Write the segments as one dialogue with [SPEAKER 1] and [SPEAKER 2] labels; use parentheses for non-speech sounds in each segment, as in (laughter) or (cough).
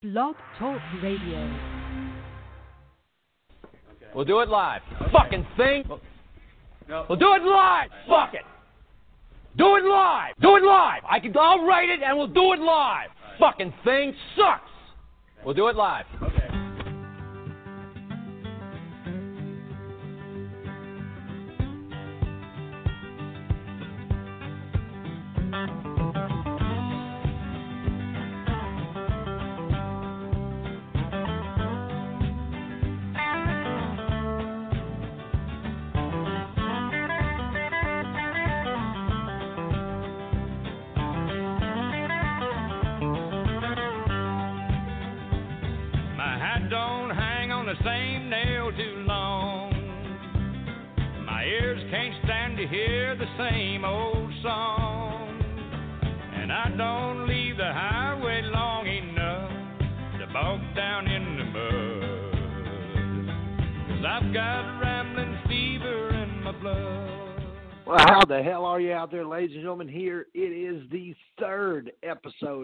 [SPEAKER 1] Blog Talk Radio.
[SPEAKER 2] We'll do it live. Fucking thing. We'll do it live. Fuck it. Do it live. Do it live. I can. I'll write it and we'll do it live. Fucking thing sucks. We'll do it live.
[SPEAKER 3] My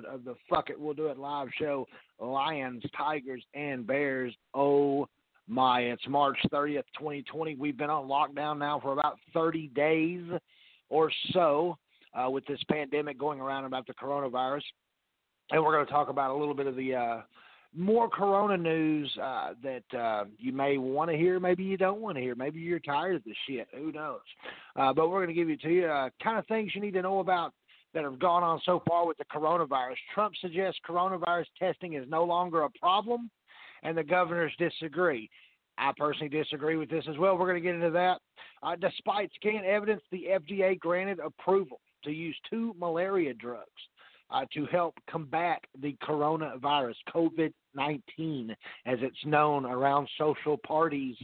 [SPEAKER 4] episode of the Fuck It We'll Do It live show, Lions, Tigers, and Bears. Oh my, it's March 30th, 2020. We've been on lockdown now for about 30 days or so uh, with this pandemic going around about the coronavirus. And we're going to talk about a little bit of the uh, more corona news uh, that uh, you may want to hear, maybe you don't want to hear, maybe you're tired of the shit. Who knows? Uh, but we're going to give you to you uh, kind of things you need to know about that have gone on so far with the coronavirus. Trump suggests coronavirus testing is no longer a problem, and the governors disagree. I personally disagree with this as well. We're going to get into that. Uh, despite scant evidence, the FDA granted approval to use two malaria drugs uh, to help combat the coronavirus, COVID 19, as it's known around social parties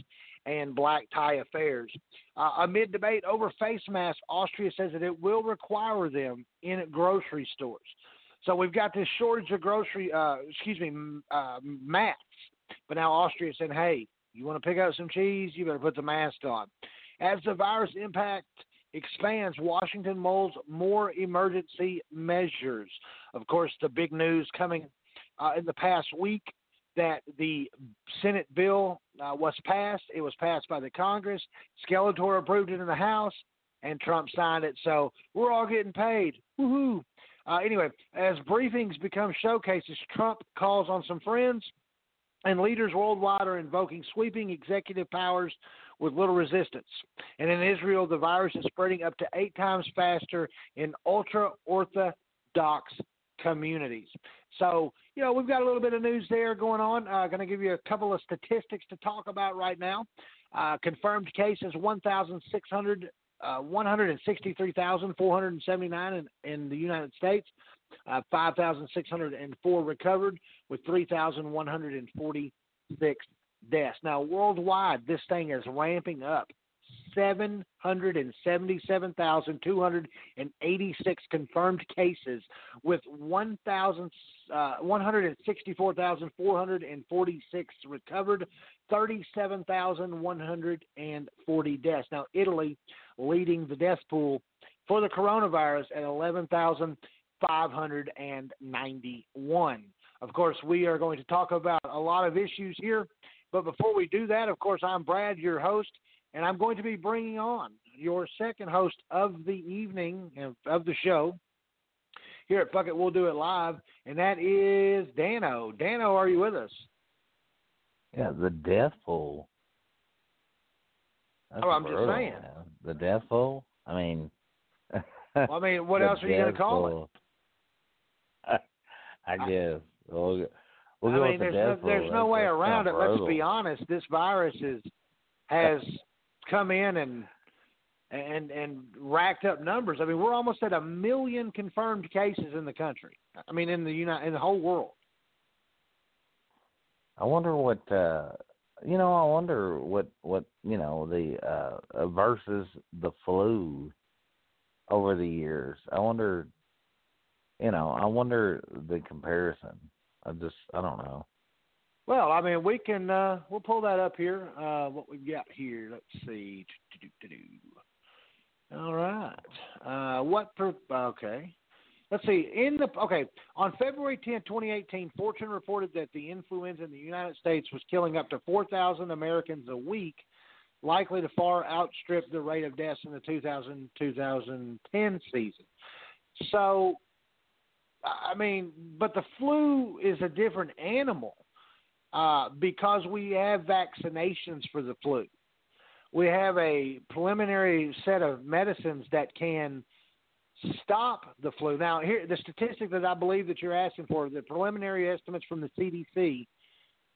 [SPEAKER 4] and black tie affairs. Uh, amid debate over face masks, Austria says that it will require them in grocery stores. So we've got this shortage of grocery, uh, excuse me, uh, masks. But now Austria saying, hey, you want to pick up some cheese? You better put the mask on. As the virus impact expands, Washington molds more emergency measures. Of course, the big news coming uh, in the past week that the Senate bill uh, was passed. It was passed by the Congress. Skeletor approved it in the House, and Trump signed it. So we're all getting paid. Woohoo! Uh, anyway, as briefings become showcases, Trump calls on some friends, and leaders worldwide are invoking sweeping executive powers with little resistance. And in Israel, the virus is spreading up to eight times faster in ultra orthodox communities. So, you know, we've got a little bit of news there going on. Uh, going to give you a couple of statistics to talk about right now. Uh, confirmed cases 1,600, uh, 163,479 in, in the United States. Uh, 5,604 recovered with 3,146 deaths. Now, worldwide, this thing is ramping up. 777,286 confirmed cases with 1,000, uh, 164,446 recovered, 37,140 deaths. Now, Italy leading the death pool for the coronavirus at 11,591. Of course, we are going to talk about a lot of issues here. But before we do that, of course, I'm Brad, your host, and I'm going to be bringing on your second host of the evening of the show here at Fuck It, We'll Do It Live, and that is Danno. Danno, are you with us?
[SPEAKER 5] Yeah, the death pool. That's
[SPEAKER 4] Oh, I'm just saying.
[SPEAKER 5] man. The death pool. I mean. (laughs)
[SPEAKER 4] Well, I mean, what else are you going to call it? (laughs)
[SPEAKER 5] I guess. We'll, we'll
[SPEAKER 4] I
[SPEAKER 5] go
[SPEAKER 4] mean,
[SPEAKER 5] with the
[SPEAKER 4] there's no, there's no way around it.
[SPEAKER 5] kinda
[SPEAKER 4] Let's be honest. This virus is has come in and and and racked up numbers. I mean, we're almost at a million confirmed cases in the country. I mean, in the United, in the whole world.
[SPEAKER 5] I wonder what uh you know, I wonder what what you know, the uh versus the flu over the years. I wonder you know, I wonder the comparison. I just I don't know.
[SPEAKER 4] Well, I mean, we can uh we'll pull that up here. Uh what we've got here. Let's see. All right. Uh what per okay. let's see. In the okay, on February 10, 2018, Fortune reported that the influenza in the United States was killing up to 4,000 Americans a week, likely to far outstrip the rate of deaths in the 2000 2010 season. So, I mean, but the flu is a different animal uh, because we have vaccinations for the flu. We have a preliminary set of medicines that can stop the flu. Now, here the statistic that I believe that you're asking for, the preliminary estimates from the CDC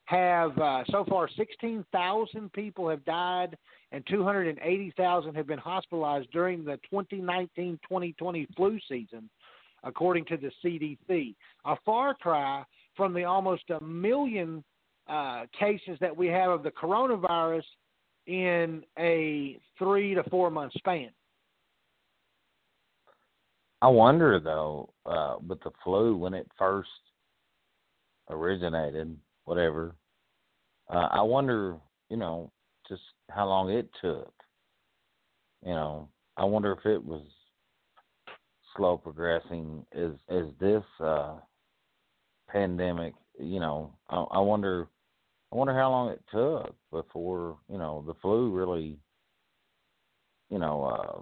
[SPEAKER 4] have uh, so far 16,000 people have died and 280,000 have been hospitalized during the 2019-2020 flu season, according to the CDC. A far cry from the almost a million uh, cases that we have of the coronavirus in a three to four month span.
[SPEAKER 5] I wonder though, uh, with the flu when it first originated, whatever. Uh, I wonder, you know, just how long it took. You know, I wonder if it was slow progressing as as this uh pandemic. You know, I, I wonder, I wonder how long it took before you know the flu really, you know, uh,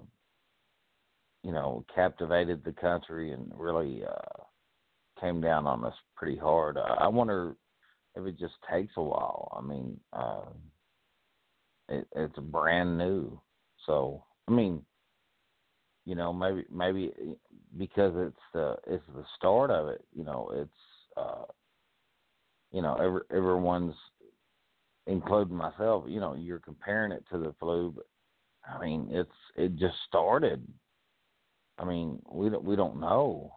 [SPEAKER 5] you know, captivated the country and really uh, came down on us pretty hard. I wonder if it just takes a while. I mean, uh, it, it's brand new, so I mean, you know, maybe maybe because it's the it's the start of it. You know, it's uh, you know, every, everyone's including myself. You know, you're comparing it to the flu, but I mean, it's it just started I mean, we don't we don't know.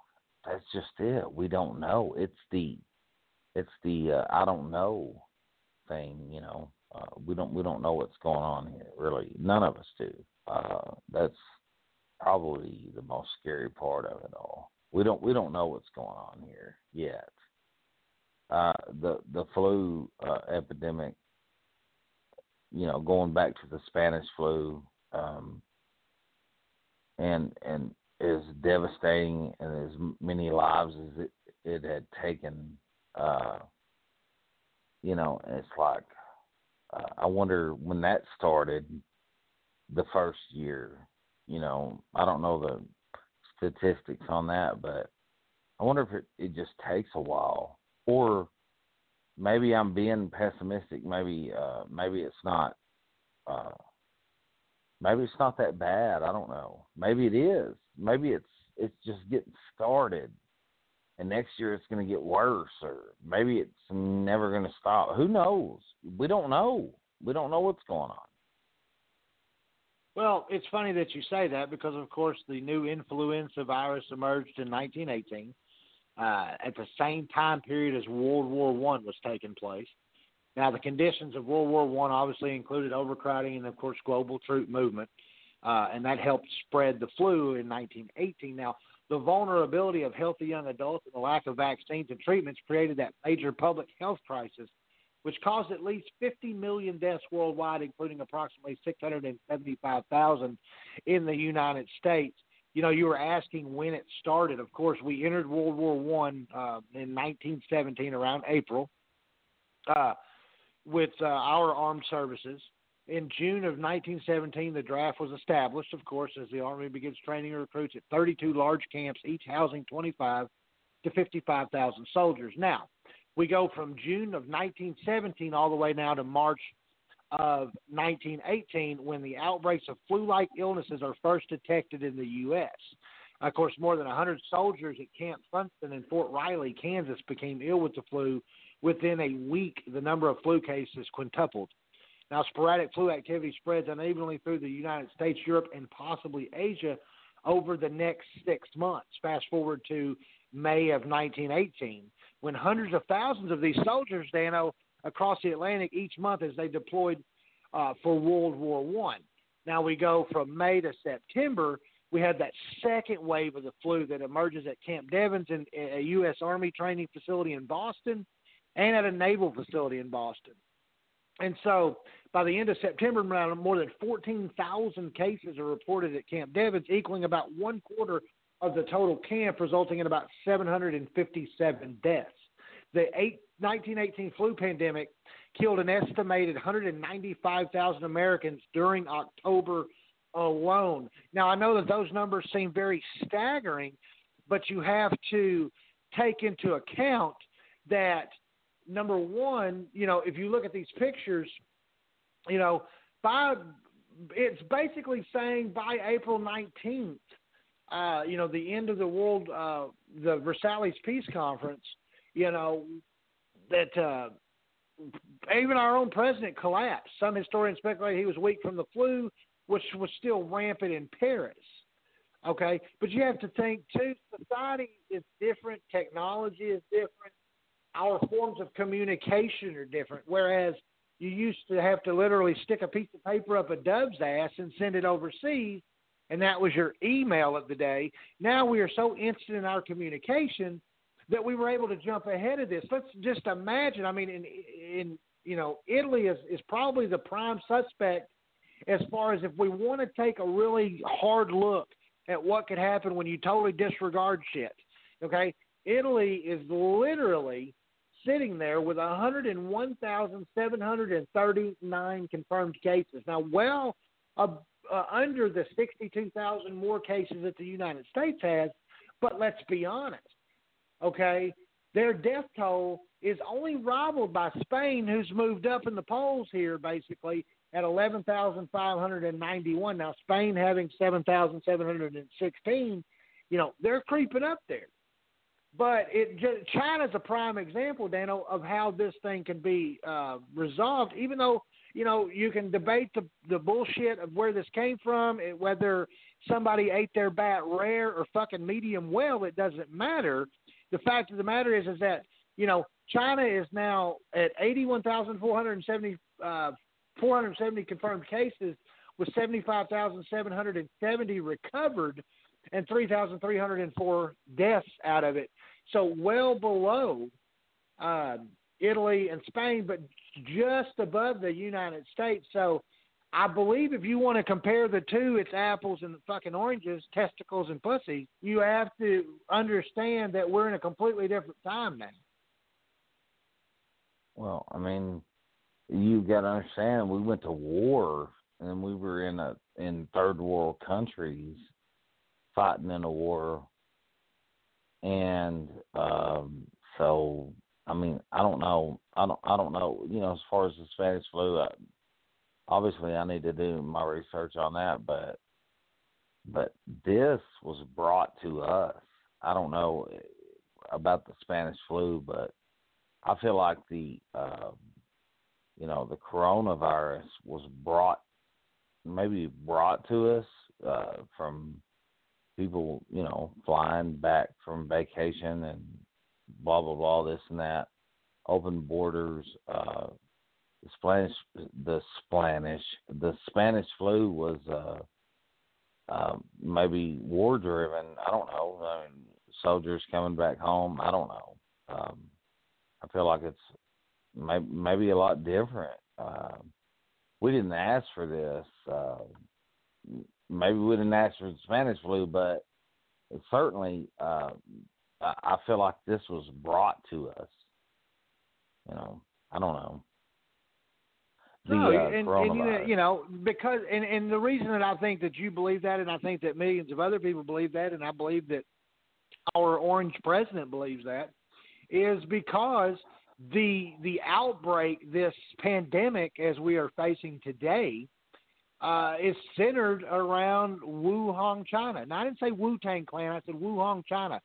[SPEAKER 5] That's just it. We don't know. It's the it's the uh, I don't know thing. You know, uh, we don't we don't know what's going on here. Really, none of us do. Uh, that's probably the most scary part of it all. We don't we don't know what's going on here yet. Uh, the the flu uh, epidemic, you know, going back to the Spanish flu, um, and and as devastating and as many lives as it, it had taken, uh, you know, it's like uh, I wonder when that started, the first year. You know, I don't know the statistics on that, but I wonder if it, it just takes a while, or maybe I'm being pessimistic. Maybe uh, maybe it's not. Uh, maybe it's not that bad. I don't know. Maybe it is maybe it's it's just getting started, and next year it's going to get worse, or maybe it's never going to stop. Who knows? We don't know. We don't know what's going on.
[SPEAKER 4] Well, it's funny that you say that because, of course, the new influenza virus emerged in 1918 uh, at the same time period as World War One was taking place. Now, the conditions of World War One obviously included overcrowding and, of course, global troop movement uh, and that helped spread the flu in 1918. Now, the vulnerability of healthy young adults and the lack of vaccines and treatments created that major public health crisis, which caused at least 50 million deaths worldwide, including approximately 675,000 in the United States. You know, you were asking when it started. Of course, we entered World War One uh, in 1917 around April uh, with uh, our armed services in June of 1917, the draft was established, of course, as the Army begins training recruits at 32 large camps, each housing 25 to 55,000 soldiers. Now, we go from June of 1917 all the way now to March of 1918 when the outbreaks of flu like illnesses are first detected in the U.S. Of course, more than 100 soldiers at Camp Funston in Fort Riley, Kansas, became ill with the flu. Within a week, the number of flu cases quintupled. Now, sporadic flu activity spreads unevenly through the United States, Europe, and possibly Asia over the next six months. Fast forward to May of 1918, when hundreds of thousands of these soldiers, Danno, across the Atlantic each month as they deployed uh, for World War One. Now we go from May to September. We have that second wave of the flu that emerges at Camp Devens in a U.S. Army training facility in Boston and at a naval facility in Boston. And so by the end of September, more than 14,000 cases are reported at Camp Devens, equaling about one quarter of the total camp, resulting in about 757 deaths. The eight, 1918 flu pandemic killed an estimated 195,000 Americans during October alone. Now, I know that those numbers seem very staggering, but you have to take into account that number one, you know, if you look at these pictures, you know, by it's basically saying by April 19th, uh, you know, the end of the world, uh, the Versailles Peace Conference, you know, that uh, even our own president collapsed. Some historians speculate he was weak from the flu, which was still rampant in Paris. Okay, but you have to think too. Society is different. Technology is different. Our forms of communication are different. Whereas you used to have to literally stick a piece of paper up a dove's ass and send it overseas, and that was your email of the day. Now we are so instant in our communication that we were able to jump ahead of this. Let's just imagine. I mean, in in you know, Italy is is probably the prime suspect as far as if we want to take a really hard look at what could happen when you totally disregard shit. Okay, Italy is literally sitting there with 101,739 confirmed cases. Now, well uh, uh, under the 62,000 more cases that the United States has, but let's be honest, okay? Their death toll is only rivaled by Spain, who's moved up in the polls here, basically, at 11,591. Now, Spain having 7,716, you know, they're creeping up there. But it China's a prime example, Danno, of how this thing can be uh, resolved. Even though you know you can debate the the bullshit of where this came from, whether somebody ate their bat rare or fucking medium well, it doesn't matter. The fact of the matter is, is that you know China is now at eighty one thousand four hundred seventy uh, 470 confirmed cases, with 75,770 recovered and 3,304 deaths out of it. So well below uh, Italy and Spain, but just above the United States. So I believe if you want to compare the two, it's apples and fucking oranges, testicles and pussy. You have to understand that we're in a completely different time now.
[SPEAKER 5] Well, I mean, you got to understand we went to war and we were in a in third world countries fighting in a war and um so i mean i don't know i don't i don't know you know as far as the spanish flu I, obviously i need to do my research on that but but this was brought to us i don't know about the spanish flu but i feel like the uh you know, the coronavirus was brought, maybe brought to us uh, from people, you know, flying back from vacation and blah blah blah, this and that. Open borders. Uh, the Spanish, the Spanish, the Spanish flu was uh, uh, maybe war driven. I don't know. I mean, soldiers coming back home. I don't know. Um, I feel like it's maybe, maybe a lot different. Uh, we didn't ask for this. Uh, maybe we didn't ask for the Spanish flu, but certainly uh, I feel like this was brought to us. You know, I don't know.
[SPEAKER 4] The, no, uh, and, and you, know, you know because and and the reason that I think that you believe that, and I think that millions of other people believe that, and I believe that our orange president believes that, is because the the outbreak, this pandemic as we are facing today, uh, is centered around Wuhan, China. Now I didn't say Wu Tang Clan, I said Wuhan, China.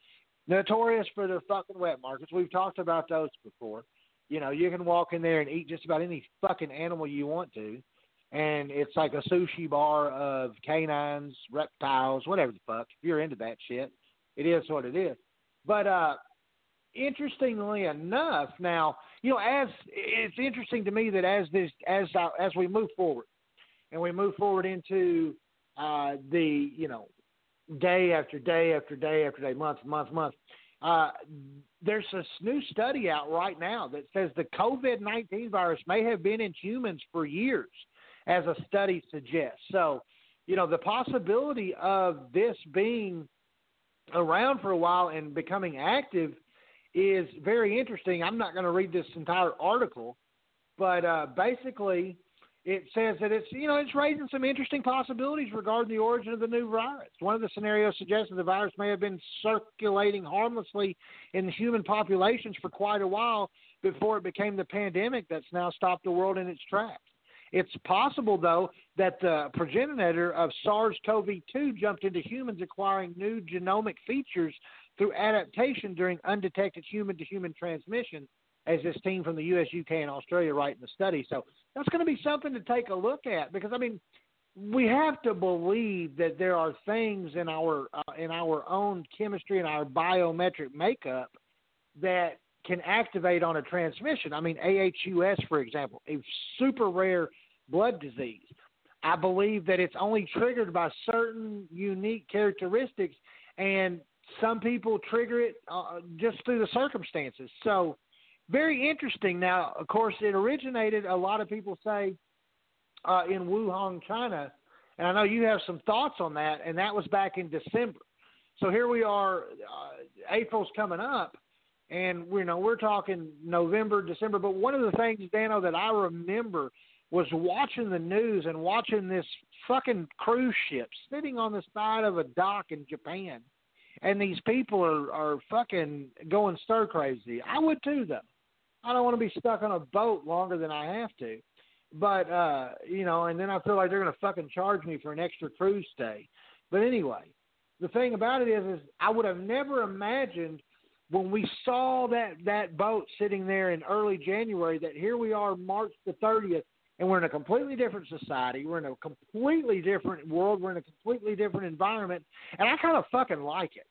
[SPEAKER 4] Notorious for their fucking wet markets. We've talked about those before. You know, you can walk in there and eat just about any fucking animal you want to. And it's like a sushi bar of canines, reptiles, whatever the fuck. If you're into that shit, it is what it is. But uh interestingly enough, now you know, as it's interesting to me that as this as uh, as we move forward, and we move forward into uh, the you know day after day after day after day, month month month. Uh, there's this new study out right now that says the COVID 19 virus may have been in humans for years, as a study suggests. So, you know, the possibility of this being around for a while and becoming active is very interesting. I'm not going to read this entire article, but uh, basically it says that it's you know it's raising some interesting possibilities regarding the origin of the new virus. One of the scenarios suggests that the virus may have been circulating harmlessly in human populations for quite a while before it became the pandemic that's now stopped the world in its tracks. It's possible, though, that the progenitor of SARS CoV 2 jumped into humans, acquiring new genomic features through adaptation during undetected human to human transmission, as this team from the US, UK, and Australia write in the study. So that's going to be something to take a look at because, I mean, we have to believe that there are things in our uh, in our own chemistry and our biometric makeup that can activate on a transmission. I mean, AHUS, for example, a super rare blood disease. I believe that it's only triggered by certain unique characteristics, and some people trigger it uh, just through the circumstances. So, very interesting. Now, of course, it originated, a lot of people say, uh, in Wuhan, China. And I know you have some thoughts on that, and that was back in December. So here we are, uh, April's coming up, and you know we're talking November, December. But one of the things, Danno, that I remember was watching the news and watching this fucking cruise ship sitting on the side of a dock in Japan, and these people are are fucking going stir crazy. I would too, though. I don't want to be stuck on a boat longer than I have to. But uh, you know, and then I feel like they're gonna fucking charge me for an extra cruise stay. But anyway, the thing about it is, is I would have never imagined when we saw that that boat sitting there in early January that here we are March the 30th and we're in a completely different society. We're in a completely different world. We're in a completely different environment, and I kind of fucking like it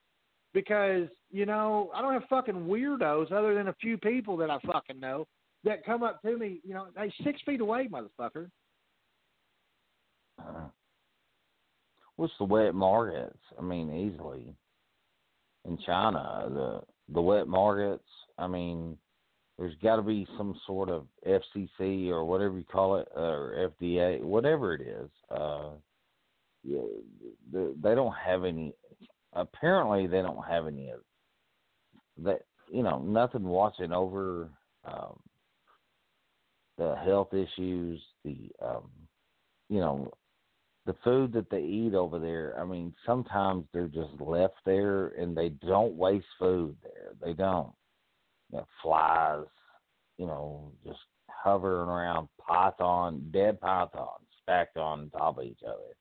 [SPEAKER 4] because you know I don't have fucking weirdos other than a few people that I fucking know that come up to me. You know, they six feet away, motherfucker.
[SPEAKER 5] Uh, what's the wet markets? I mean, easily in China, the the wet markets. I mean, there's got to be some sort of FCC or whatever you call it, or FDA, whatever it is. Uh, yeah, they don't have any. Apparently, they don't have any of that. You know, nothing watching over um, the health issues, the um, you know, the food that they eat over there. I mean, sometimes they're just left there, and they don't waste food there. They don't you know, flies, you know, just hovering around python, dead pythons stacked on top of each other.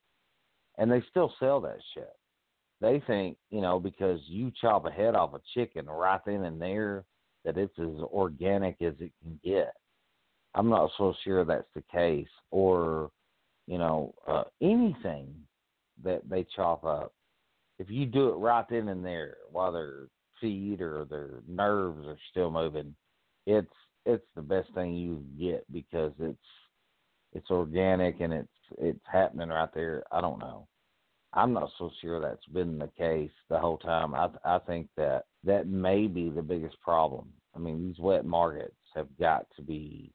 [SPEAKER 5] And they still sell that shit. They think, you know, because you chop a head off a chicken right then and there, that it's as organic as it can get. I'm not so sure that's the case. Or, you know, uh, anything that they chop up, if you do it right then and there while they're feet or their nerves are still moving, it's it's the best thing you get because it's it's organic and it's it's happening right there. I don't know. I'm not so sure that's been the case the whole time. I I think that that may be the biggest problem. I mean, these wet markets have got to be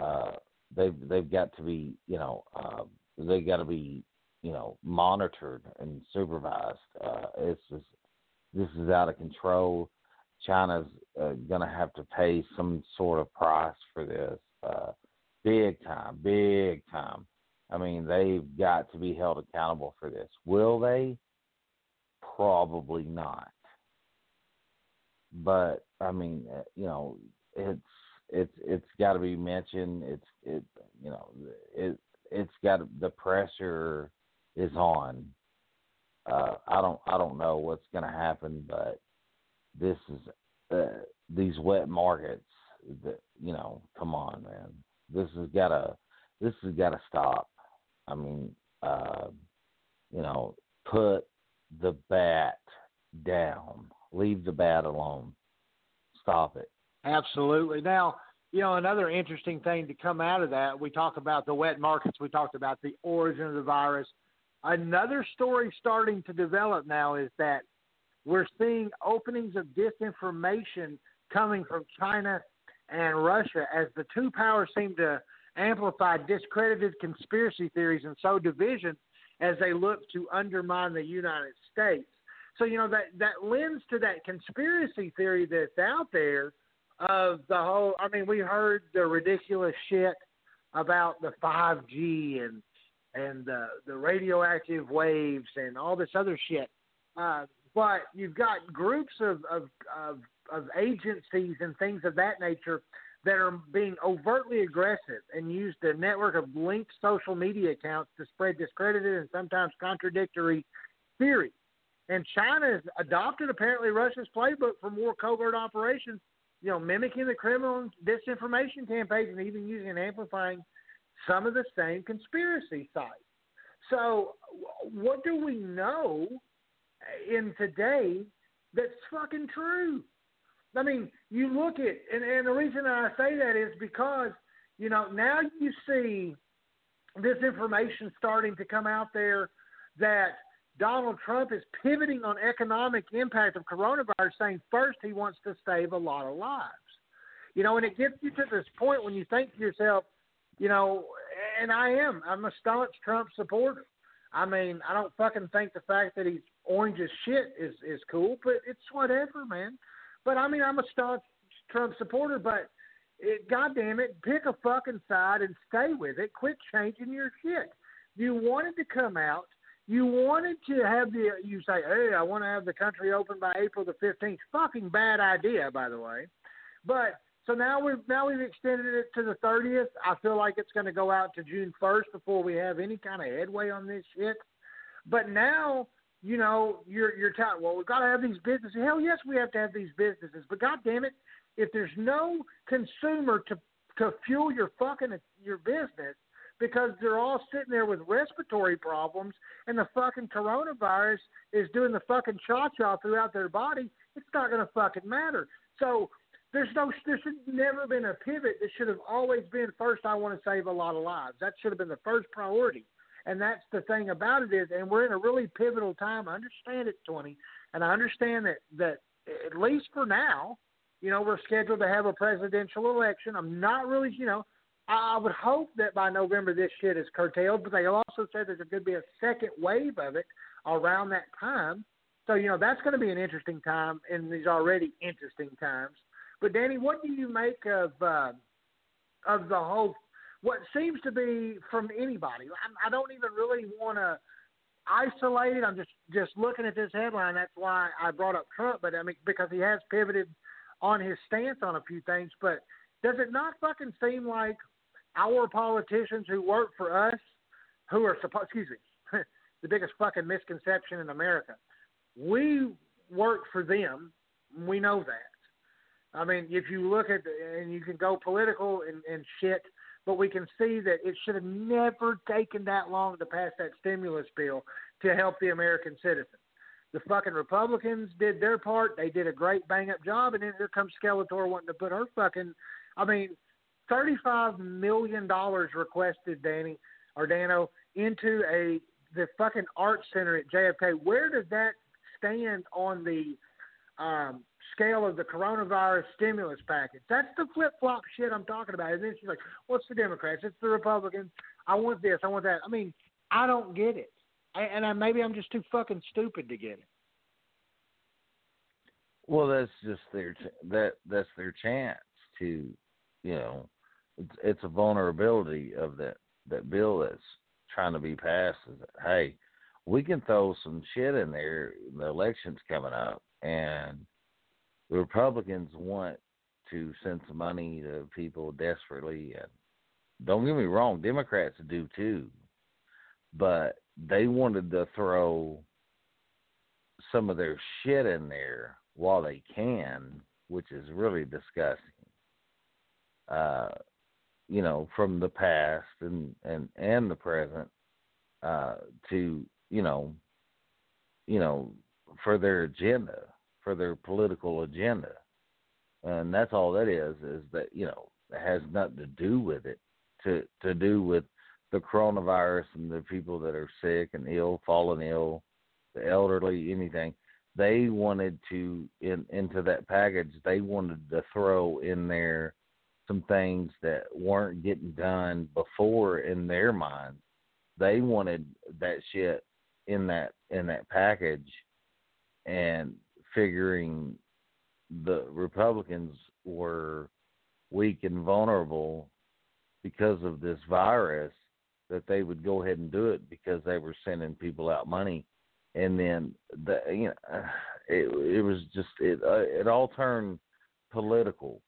[SPEAKER 5] uh they've they've got to be, you know, uh they got to be, you know, monitored and supervised. Uh it's just this is out of control. China's uh, going to have to pay some sort of price for this, uh, big time, big time. I mean, they've got to be held accountable for this. Will they? Probably not. But I mean, uh, you know, it's it's it's got to be mentioned. It's it you know it it's got the pressure is on uh, I don't I don't know what's going to happen, but this is uh, these wet markets. That you know, come on, man. This has got to this has got to stop. I mean, uh, you know, put the bat down. Leave the bat alone. Stop it.
[SPEAKER 4] Absolutely. Now, you know, another interesting thing to come out of that, we talk about the wet markets, we talked about the origin of the virus, Another story starting to develop now is that we're seeing openings of disinformation coming from China and Russia as the two powers seem to amplify discredited conspiracy theories and sow division as they look to undermine the United States. So you know that that lends to that conspiracy theory that's out there of the whole. I mean, we heard the ridiculous shit about the 5G and and the the radioactive waves and all this other shit. Uh, but you've got groups of, of of of agencies and things of that nature that are being overtly aggressive and use the network of linked social media accounts to spread discredited and sometimes contradictory theories. And China has adopted apparently Russia's playbook for more covert operations, you know, mimicking the Kremlin disinformation campaigns and even using and amplifying some of the same conspiracy sites. So, what do we know in today that's fucking true? I mean, you look at, and, and the reason I say that is because, you know, now you see this information starting to come out there that Donald Trump is pivoting on economic impact of coronavirus, saying first he wants to save a lot of lives. You know, and it gets you to this point when you think to yourself, you know, and I am, I'm a staunch Trump supporter. I mean, I don't fucking think the fact that he's orange as shit is is cool, but it's whatever, man. But I mean, I'm a staunch Trump supporter, but it, God damn it, pick a fucking side and stay with it. Quit changing your shit. You wanted to come out. You wanted to have the. You say, hey, I want to have the country open by April the 15th. Fucking bad idea, by the way. But so now we've now we've extended it to the 30th. I feel like it's going to go out to June 1st before we have any kind of headway on this shit. But now you know, you're you're telling, well, we've got to have these businesses. Hell, yes, we have to have these businesses. But God damn it, if there's no consumer to to fuel your fucking your business because they're all sitting there with respiratory problems and the fucking coronavirus is doing the fucking cha cha throughout their body, it's not to fucking matter. So there's no there should never been a pivot. It should have always been first. I want to save a lot of lives. That should have been the first priority. And that's the thing about it is, and we're in a really pivotal time. I understand it, twenty, and I understand that that at least for now, you know, we're scheduled to have a presidential election. I'm not really, you know, I would hope that by November this shit is curtailed, but they also said there's going to be a second wave of it around that time. So you know that's going to be an interesting time in these already interesting times. But Danny, what do you make of uh, of the whole what seems to be from anybody. I, I don't even really want to isolate it. I'm just just looking at this headline. That's why I brought up Trump. But I mean, because he has pivoted on his stance on a few things. But does it not fucking seem like our politicians who work for us, who are supposed, excuse me, (laughs) the biggest fucking misconception in America, we work for them. We know that. I mean, if you look at and you can go political and, and shit but we can see that it should have never taken that long to pass that stimulus bill to help the American citizen. The fucking Republicans did their part. They did a great bang up job, and then here comes Skeletor wanting to put her fucking. I mean, thirty-five million dollars requested, Danny or Danno, into a the fucking art center at JFK. Where does that stand on the um, scale of the coronavirus stimulus package. That's the flip flop shit I'm talking about. And then she's like, "What's the Democrats? It's the Republicans. I want this. I want that." I mean, I don't get it, I, and I, maybe I'm just too fucking stupid to get it.
[SPEAKER 5] Well, that's just their that that's their chance to, you know, it's, it's a vulnerability of that that bill that's trying to be passed. Is that, hey, we can throw some shit in there. The election's coming up, and the Republicans want to send some money to people desperately, and don't get me wrong, Democrats do too, but they wanted to throw some of their shit in there while they can, which is really disgusting. Uh, you know, from the past and and and the present, uh, to you know, you know, for their agenda for their political agenda. And that's all that is, is that, you know, it has nothing to do with it, to to do with the coronavirus and the people that are sick and ill, fallen ill, the elderly, anything. They wanted to in into that package, they wanted to throw in there some things that weren't getting done before in their mind. They wanted that shit in that in that package and figuring the Republicans were weak and vulnerable because of this virus that they would go ahead and do it because they were sending people out money. And then the you know (sighs) it it was just it uh, it all turned political.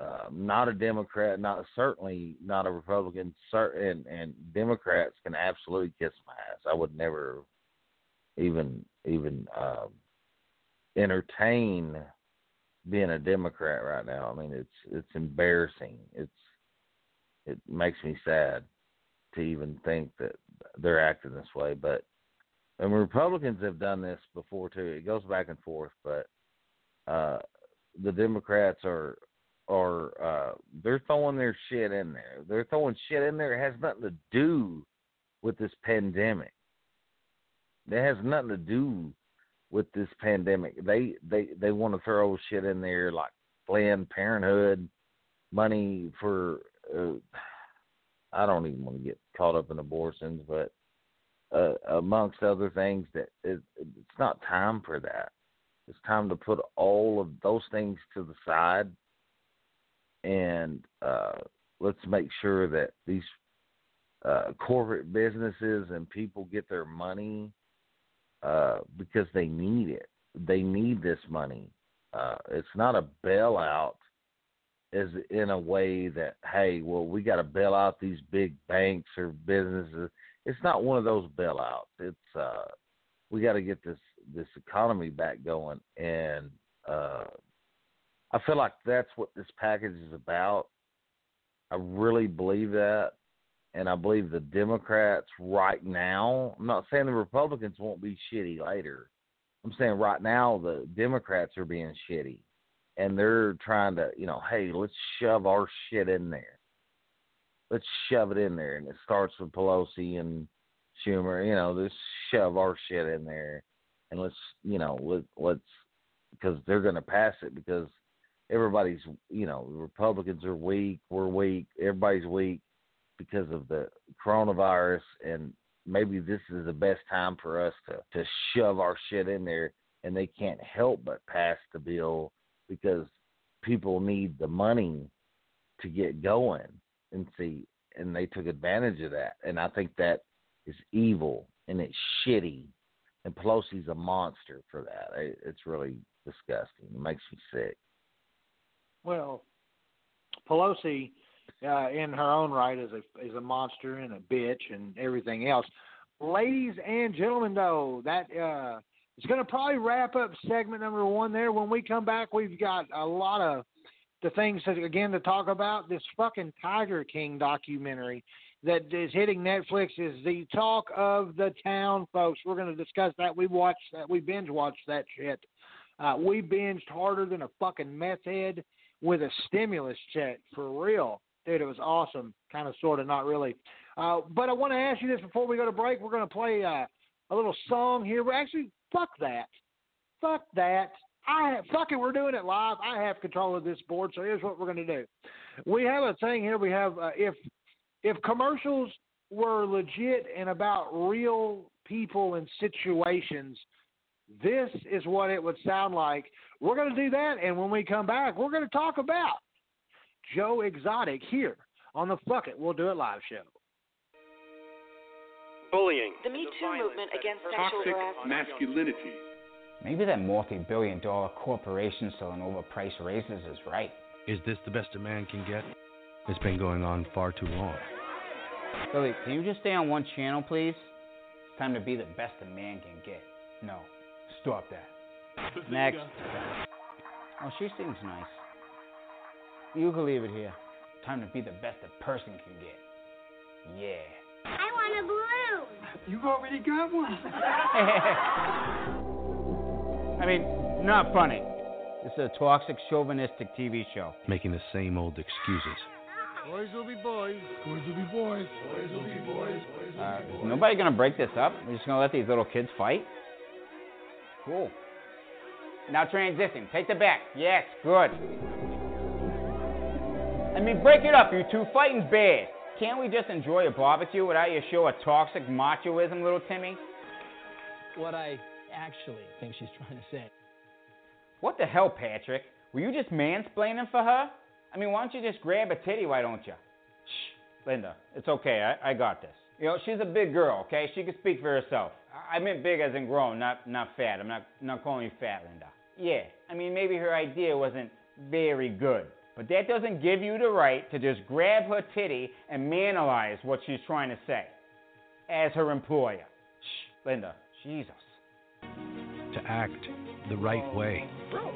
[SPEAKER 5] Uh, not a democrat not certainly not a republican certain and democrats can absolutely kiss my ass. I would never even even um entertain being a democrat right now i mean it's it's embarrassing it's it makes me sad to even think that they're acting this way. But and Republicans have done this before too. It goes back and forth, but uh, the Democrats are are uh, they're throwing their shit in there. They're throwing shit in there. It has nothing to do with this pandemic. It has nothing to do with this pandemic. They they they want to throw shit in there like Planned Parenthood, money for uh, I don't even want to get caught up in abortions, but uh, amongst other things, that it, it's not time for that. It's time to put all of those things to the side, and uh, let's make sure that these uh, corporate businesses and people get their money uh, because they need it. They need this money. Uh, it's not a bailout is in a way that hey, well, we got to bail out these big banks or businesses. It's not one of those bailouts. It's uh, we got to get this this economy back going, and uh, I feel like that's what this package is about. I really believe that, and I believe the Democrats right now. I'm not saying the Republicans won't be shitty later. I'm saying right now the Democrats are being shitty and they're trying to, you know, hey, let's shove our shit in there. Let's shove it in there, and it starts with Pelosi and Schumer. You know, let's shove our shit in there, and let's, you know, let, let's because they're going to pass it because everybody's, you know, Republicans are weak, we're weak, everybody's weak because of the coronavirus, and maybe this is the best time for us to to shove our shit in there, and they can't help but pass the bill because people need the money to get going and see and they took advantage of that. And i think that is evil and it's shitty and pelosi's a monster for that. It's really disgusting. It makes me sick.
[SPEAKER 4] Well pelosi uh, in her own right is a is a monster and a bitch and everything else ladies and gentlemen though that uh going to probably wrap up segment number one there. When we come back, we've got a lot of the things that, again to talk about. This fucking Tiger King documentary that is hitting Netflix is the talk of the town, folks. We're going to discuss that. We watched that. We binge watched that shit. Uh, we binged harder than a fucking meth head with a stimulus check for real, dude. It was awesome. Kind of, sort of, not really. Uh, but I want to ask you this before we go to break. We're going to play uh, a little song here. We're actually Fuck that. Fuck that. I have, fuck it. We're doing it live. I have control of this board, so here's what we're going to do. We have a thing here. We have uh, if if commercials were legit and about real people and situations, this is what it would sound like. We're going to do that, and when we come back, we're going to talk about Joe Exotic here on the Fuck It. We'll do it live show
[SPEAKER 6] bullying,
[SPEAKER 7] the Me Too movement against
[SPEAKER 6] sexual
[SPEAKER 7] harassment,
[SPEAKER 6] masculinity.
[SPEAKER 8] Maybe that multi-billion dollar corporation selling overpriced razors is right.
[SPEAKER 9] Is this the best a man can get? It's been going on far too long.
[SPEAKER 8] Billy, can you just stay on one channel, please? It's time to be the best a man can get. No, stop that. Next. Oh, she seems nice. You can leave it here. Time to be the best a person can get. Yeah.
[SPEAKER 10] I want a balloon.
[SPEAKER 6] You've already got one. (laughs)
[SPEAKER 8] I mean, not funny. This is a toxic, chauvinistic TV show.
[SPEAKER 9] Making the same old excuses.
[SPEAKER 11] Boys will be boys. Boys will be boys. Boys will be boys.
[SPEAKER 8] Uh, is nobody gonna break this up? We're just gonna let these little kids fight? Cool. Now transition. Take the back. Yes, good. I mean, break it up. You two fighting's bad. Can't we just enjoy a barbecue without you show a toxic machoism, little Timmy?
[SPEAKER 12] What I
[SPEAKER 7] actually think she's trying to say.
[SPEAKER 8] What the hell, Patrick? Were you just mansplaining for her? I mean, why don't you just grab a titty, why don't you? Shh, Linda, it's okay. I, I got this. You know, she's a big girl, okay? She can speak for herself. I I meant big as in grown, not not fat. I'm not not calling you fat, Linda. Yeah, I mean maybe her idea wasn't very good, but that doesn't give you the right to just grab her titty and manalize what she's trying to say. As her employer. Shh, Linda, Jesus.
[SPEAKER 9] To act the right way.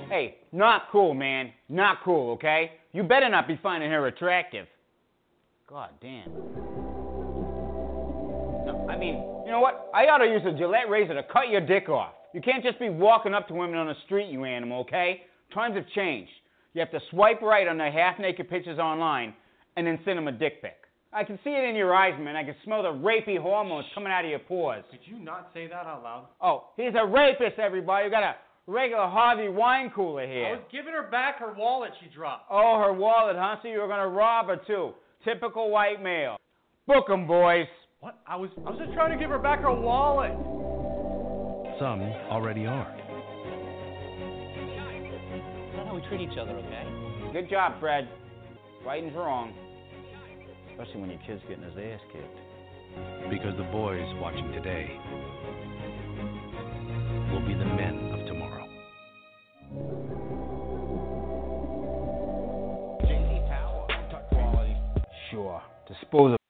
[SPEAKER 8] Hey, not cool, man. Not cool, okay? You better not be finding her attractive. God damn. No, I mean, you know what? I ought to use a Gillette razor to cut your dick off. You can't just be walking up to women on the street, you animal, okay? Times have changed. You have to swipe right on their half naked pictures online and then send them a dick pic. I can see it in your eyes, man. I can smell the rapey hormones coming out of your pores.
[SPEAKER 12] Did you not say that out loud?
[SPEAKER 8] Oh, he's a rapist, everybody. You got a regular Harvey wine cooler here.
[SPEAKER 12] I was giving her back her wallet she dropped.
[SPEAKER 8] Oh, her wallet, huh? So you were gonna rob her too. Typical white male. Book 'em, boys.
[SPEAKER 12] What? I was I was just trying to give her back her wallet.
[SPEAKER 9] Some already are.
[SPEAKER 7] We treat each other, okay?
[SPEAKER 8] Good job, Fred. Right and wrong. Especially when your kid's getting his ass kicked.
[SPEAKER 9] Because the boys watching today will be the men of tomorrow.
[SPEAKER 8] JD Tower. Top quality. Sure. Dispose of.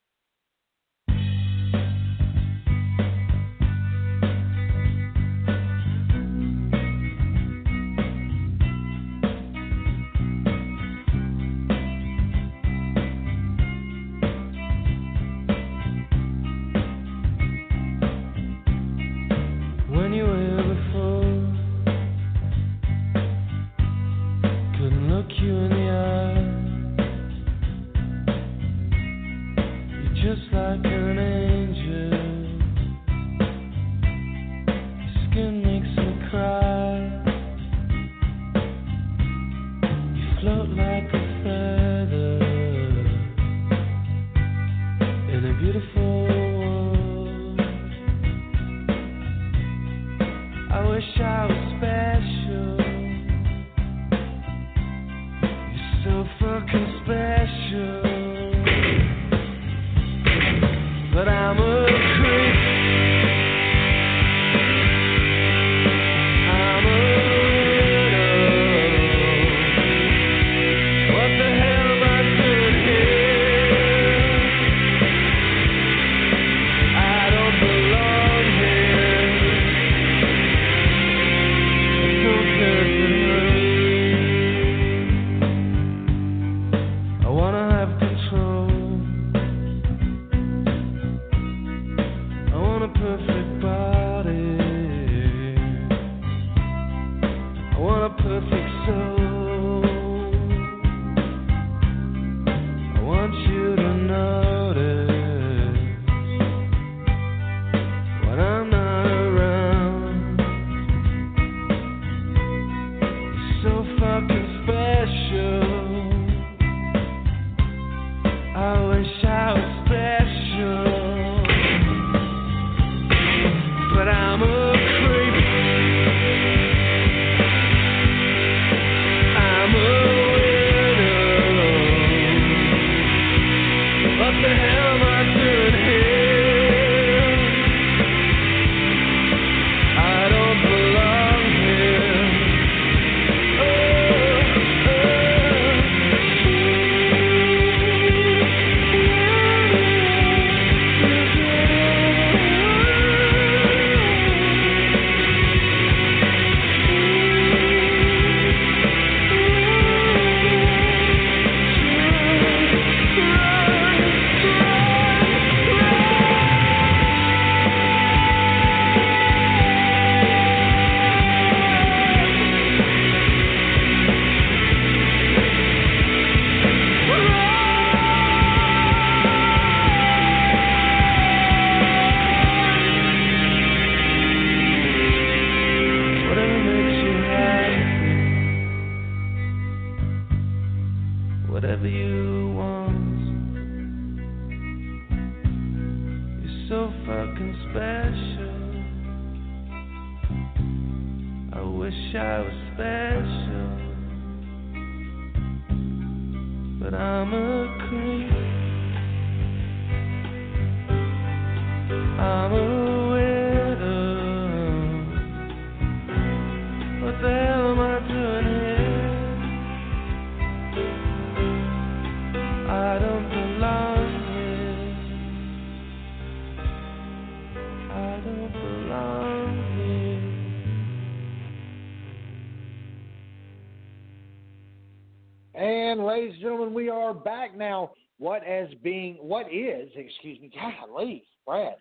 [SPEAKER 4] Now. What as being what is, excuse me, golly, Brad,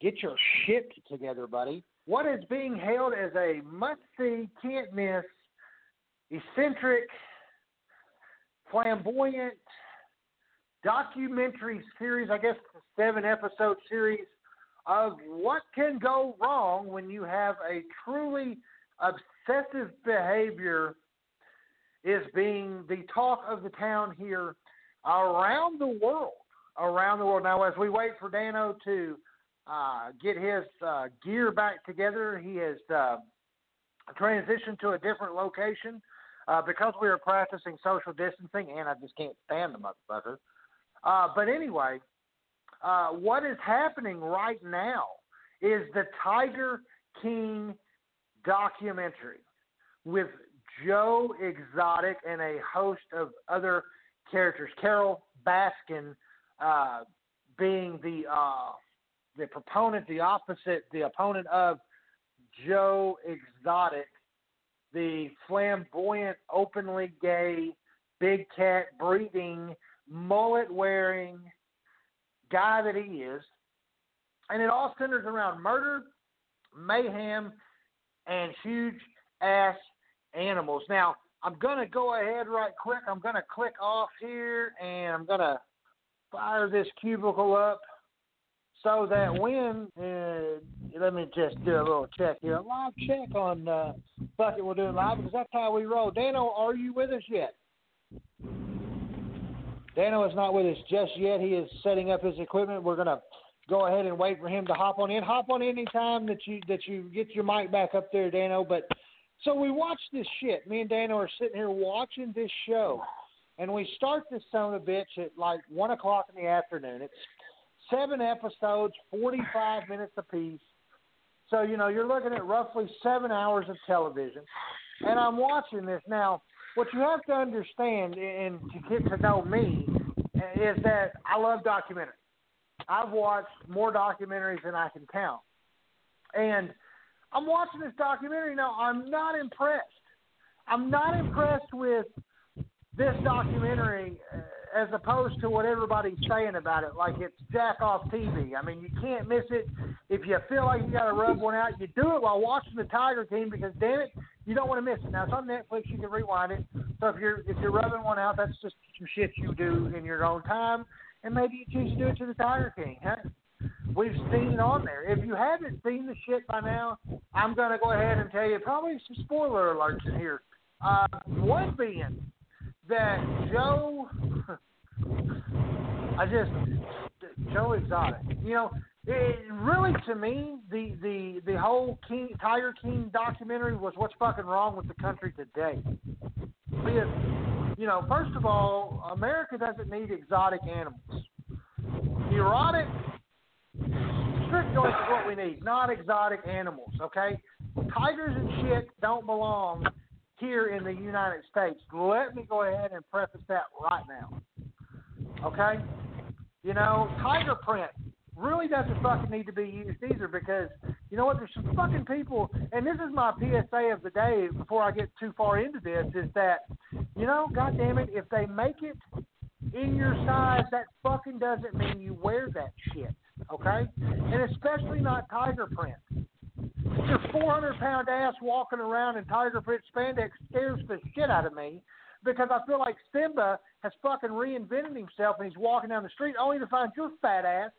[SPEAKER 4] get your shit together, buddy. What is being hailed as a must see, can't miss, eccentric, flamboyant documentary series, I guess seven episode series of what can go wrong when you have a truly obsessive behavior is being the talk of the town here around the world. Around the world. Now, as we wait for Danno to uh, get his uh, gear back together, he has uh, transitioned to a different location uh, because we are practicing social distancing, and I just can't stand the motherfucker. Uh, but anyway, uh, what is happening right now is the Tiger King documentary with Joe Exotic and a host of other characters. Carol Baskin uh, being the uh, the proponent, the opposite, the opponent of Joe Exotic, the flamboyant, openly gay, big cat breathing, mullet wearing guy that he is. And it all centers around murder, mayhem, and huge ass animals. Now, I'm to go ahead right quick. I'm to click off here and I'm to fire this cubicle up so that when, uh, let me just do a little check here, a live check on uh, Fuck It, we'll do it live because that's how we roll. Danno, are you with us yet? Danno is not with us just yet. He is setting up his equipment. We're to go ahead and wait for him to hop on in. Hop on any time that you that you get your mic back up there, Danno. But so we watch this shit. Me and Danno are sitting here watching this show, and we start this son of a bitch at like one o'clock in the afternoon. It's seven episodes, forty-five minutes apiece. So you know you're looking at roughly seven hours of television, and I'm watching this now. What you have to understand and to get to know me is that I love documentaries. I've watched more documentaries than I can count, and I'm watching this documentary now. I'm not impressed. I'm not impressed with this documentary uh, as opposed to what everybody's saying about it, like it's jack off TV. I mean, you can't miss it. If you feel like you got to rub one out, you do it while watching the Tiger King because damn it, you don't want to miss it. Now it's on Netflix. You can rewind it. So if you're if you're rubbing one out, that's just some shit you do in your own time, and maybe you choose to do it to the Tiger King. Huh? We've seen on there. If you haven't seen the shit by now, I'm going to go ahead and tell you probably some spoiler alerts in here. Uh, one being that Joe, (laughs) I just Joe Exotic. You know, it, really to me, the the the whole King Tiger King documentary was what's fucking wrong with the country today. Because, you know, first of all, America doesn't need exotic animals. Erotic joints is what we need, not exotic animals, okay? Tigers and shit don't belong here in the United States. Let me go ahead and preface that right now. Okay? You know, tiger print really doesn't fucking need to be used either because you know what? There's some fucking people, and this is my PSA of the day before I get too far into this, is that, you know, God damn it, if they make it in your size, that fucking doesn't mean you wear that shit okay? And especially not tiger print. Your 400 pound ass walking around in tiger print spandex scares the shit out of me because I feel like Simba has fucking reinvented himself and he's walking down the street only to find your fat ass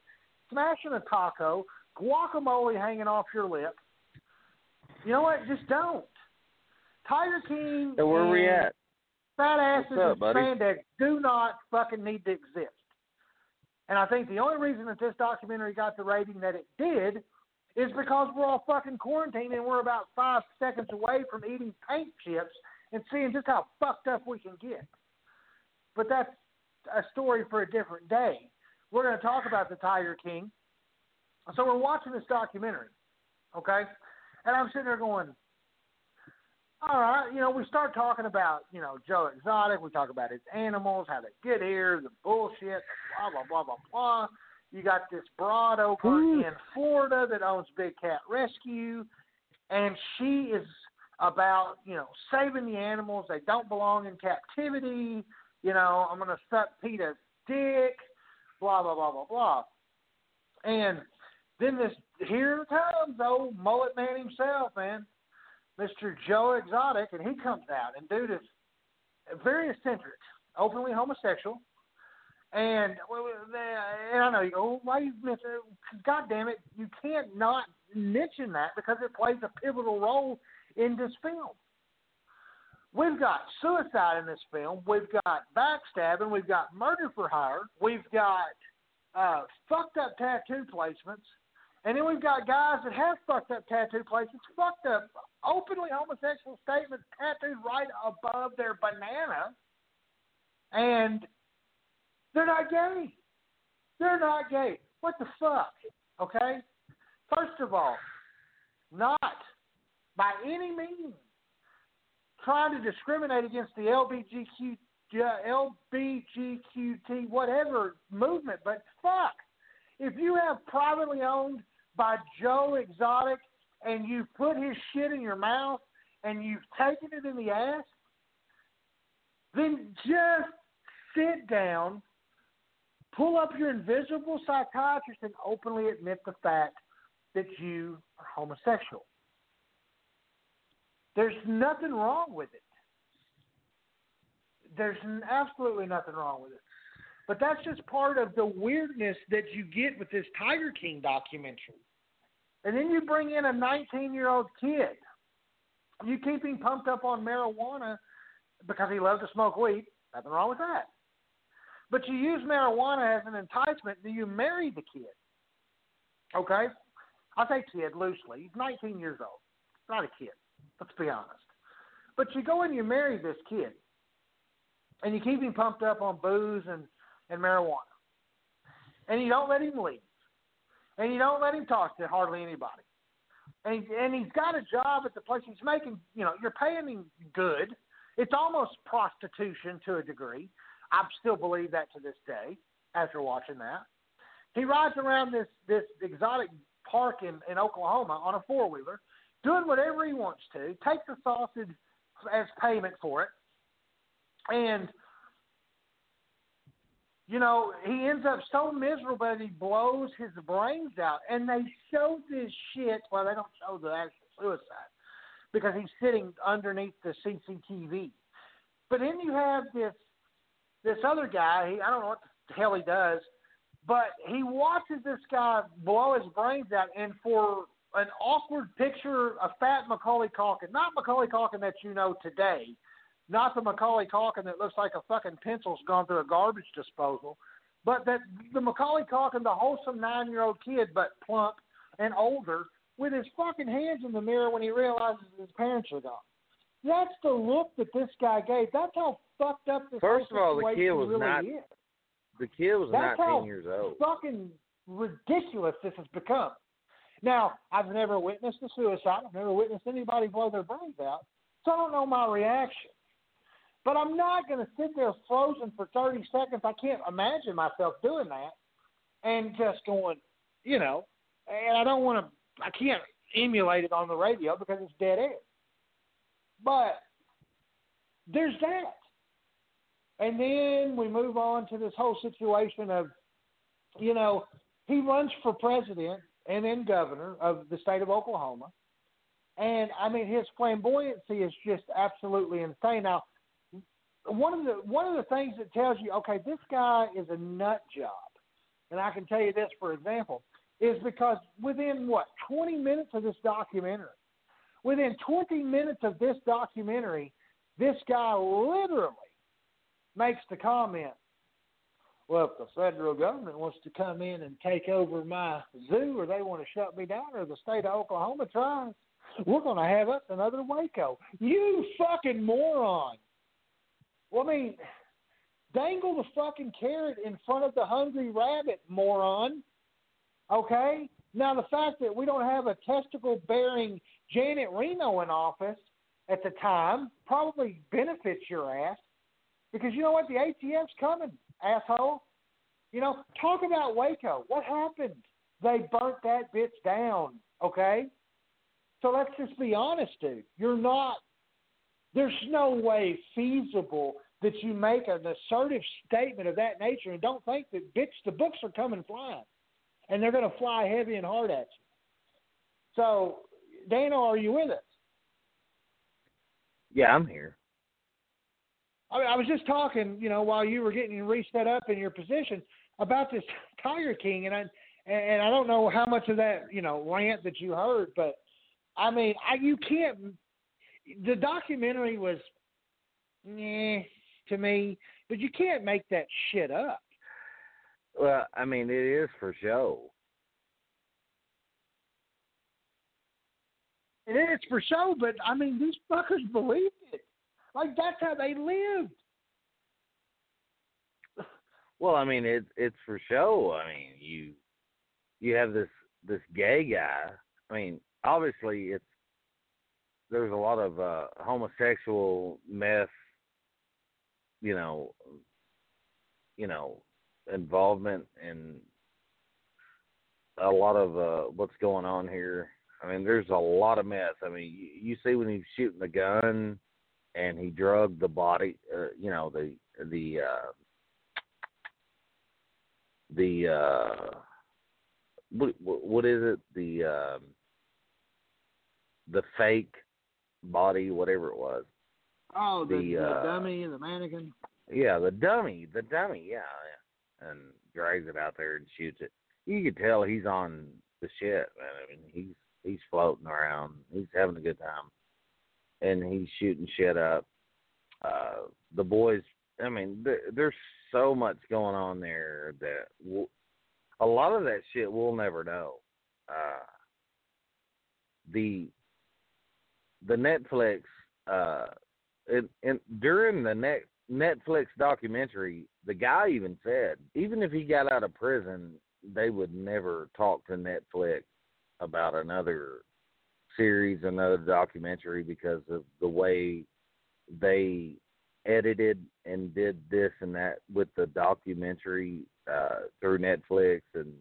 [SPEAKER 4] smashing a taco, guacamole hanging off your lip. You know what? Just don't. Tiger King.
[SPEAKER 5] So where
[SPEAKER 4] and
[SPEAKER 5] we at?
[SPEAKER 4] Fat asses
[SPEAKER 5] up,
[SPEAKER 4] and
[SPEAKER 5] buddy?
[SPEAKER 4] spandex do not fucking need to exist. And I think the only reason that this documentary got the rating that it did is because we're all fucking quarantined and we're about five seconds away from eating paint chips and seeing just how fucked up we can get. But that's a story for a different day. We're going to talk about the Tiger King. So we're watching this documentary, okay? And I'm sitting there going, all right, you know, we start talking about, you know, Joe Exotic. We talk about his animals, how they get here, the bullshit, blah, blah, blah, blah, blah. You got this broad over in Florida that owns Big Cat Rescue, and she is about, you know, saving the animals. They don't belong in captivity. You know, I'm going to suck Peter's dick, blah, blah, blah, blah, blah. And then this, here comes old mullet man himself, man. Mr. Joe Exotic, and he comes out, and dude is very eccentric, openly homosexual, and and I know you go, why you mention? God damn it, you can't not mention that because it plays a pivotal role in this film. We've got suicide in this film. We've got backstabbing. We've got murder for hire. We've got uh, fucked up tattoo placements. And then we've got guys that have fucked up tattoo placements, fucked up openly homosexual statements tattooed right above their banana. And they're not gay. They're not gay. What the fuck? Okay? First of all, not by any means trying to discriminate against the LBGQ, uh, LBGQT, whatever movement, but fuck. If you have privately owned by Joe Exotic and you put his shit in your mouth and you've taken it in the ass, then just sit down, pull up your invisible psychiatrist, and openly admit the fact that you are homosexual. There's nothing wrong with it. There's absolutely nothing wrong with it. But that's just part of the weirdness that you get with this Tiger King documentary. And then you bring in a 19 year old kid. You keep him pumped up on marijuana because he loves to smoke weed. Nothing wrong with that. But you use marijuana as an enticement. Do you marry the kid? Okay? I say kid loosely. He's 19 years old. Not a kid. Let's be honest. But you go and you marry this kid, and you keep him pumped up on booze and, and marijuana, and you don't let him leave, and you don't let him talk to hardly anybody, and and he's got a job at the place he's making. You know, you're paying him good. It's almost prostitution to a degree. I still believe that to this day after watching that. He rides around this this exotic park in, in Oklahoma on a four wheeler doing whatever he wants to, take the sausage as payment for it, and you know he ends up so miserable that he blows his brains out. And they show this shit. Well, they don't show the actual suicide because he's sitting underneath the CCTV. But then you have this this other guy. He I don't know what the hell he does, but he watches this guy blow his brains out, and for an awkward picture of fat Macaulay Culkin, not Macaulay Culkin that you know today, not the Macaulay Culkin that looks like a fucking pencil's gone through a garbage disposal, but that the Macaulay Culkin, the wholesome nine-year-old kid, but plump and older, with his fucking hands in the mirror when he realizes his parents are gone. That's the look that this guy gave. That's how fucked up this
[SPEAKER 5] First of all, the kid was
[SPEAKER 4] really
[SPEAKER 5] not.
[SPEAKER 4] is.
[SPEAKER 5] The kid was
[SPEAKER 4] That's
[SPEAKER 5] 19
[SPEAKER 4] how
[SPEAKER 5] years old.
[SPEAKER 4] fucking ridiculous this has become. Now, I've never witnessed a suicide. I've never witnessed anybody blow their brains out, so I don't know my reaction. But I'm not going to sit there frozen for 30 seconds. I can't imagine myself doing that and just going, you know, and I don't want to, I can't emulate it on the radio because it's dead air. But there's that. And then we move on to this whole situation of, you know, he runs for president and then governor of the state of Oklahoma. And I mean, his flamboyancy is just absolutely insane. Now, one of the one of the things that tells you, okay, this guy is a nut job, and I can tell you this for example, is because within what 20 minutes of this documentary, within 20 minutes of this documentary, this guy literally makes the comment, well, if the federal government wants to come in and take over my zoo, or they want to shut me down, or the state of Oklahoma tries, we're going to have us another Waco. You fucking moron! Well, I mean, dangle the fucking carrot in front of the hungry rabbit, moron. Okay? Now, the fact that we don't have a testicle bearing Janet Reno in office at the time probably benefits your ass because you know what? The ATF's coming, asshole. You know, talk about Waco. What happened? They burnt that bitch down, okay? So let's just be honest, dude. You're not, there's no way feasible that you make an assertive statement of that nature and don't think that, bitch, the books are coming flying and they're going to fly heavy and hard at you. So, Dana, are you with us?
[SPEAKER 5] Yeah, I'm here.
[SPEAKER 4] I, mean, I was just talking, you know, while you were getting reset up in your position about this Tiger King, and I and I don't know how much of that you know rant that you heard, but I mean, I you can't. The documentary was, eh, to me, but you can't make that shit up.
[SPEAKER 5] Well, I mean, it is for show.
[SPEAKER 4] It is for show, but I mean, these fuckers believed it. Like that's how they lived.
[SPEAKER 5] Well, I mean, it's it's for show. I mean, you you have this this gay guy. I mean, obviously, it's there's a lot of uh homosexual mess. You know, you know, involvement in a lot of uh what's going on here. I mean, there's a lot of mess. I mean, you, you see when he's shooting the gun and he drugged the body, uh, you know, the the uh the uh what what is it? The um the fake body, whatever it was.
[SPEAKER 4] Oh, the,
[SPEAKER 5] The,
[SPEAKER 4] the
[SPEAKER 5] uh,
[SPEAKER 4] dummy and the mannequin.
[SPEAKER 5] Yeah, the dummy, the dummy, yeah, yeah, and drags it out there and shoots it. You could tell he's on the shit, man. I mean, he's he's floating around, he's having a good time, and he's shooting shit up. Uh, the boys, I mean, th- there's so much going on there that w- a lot of that shit we'll never know. Uh, the the Netflix uh, it, and during the net Netflix documentary, the guy even said even if he got out of prison, they would never talk to Netflix about another series, another documentary because of the way they edited and did this and that with the documentary uh, through Netflix, and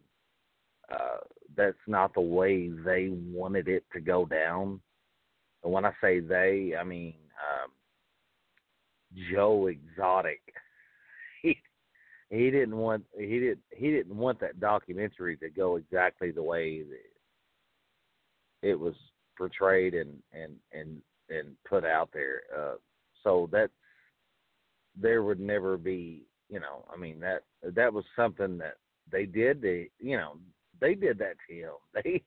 [SPEAKER 5] uh, that's not the way they wanted it to go down. And when I say they, I mean um, Joe Exotic. (laughs) He he didn't want he did he didn't want that documentary to go exactly the way that it was portrayed and and and and put out there. Uh, so that there would never be, you know, I mean that that was something that they did. They you know they did that to him. (laughs) They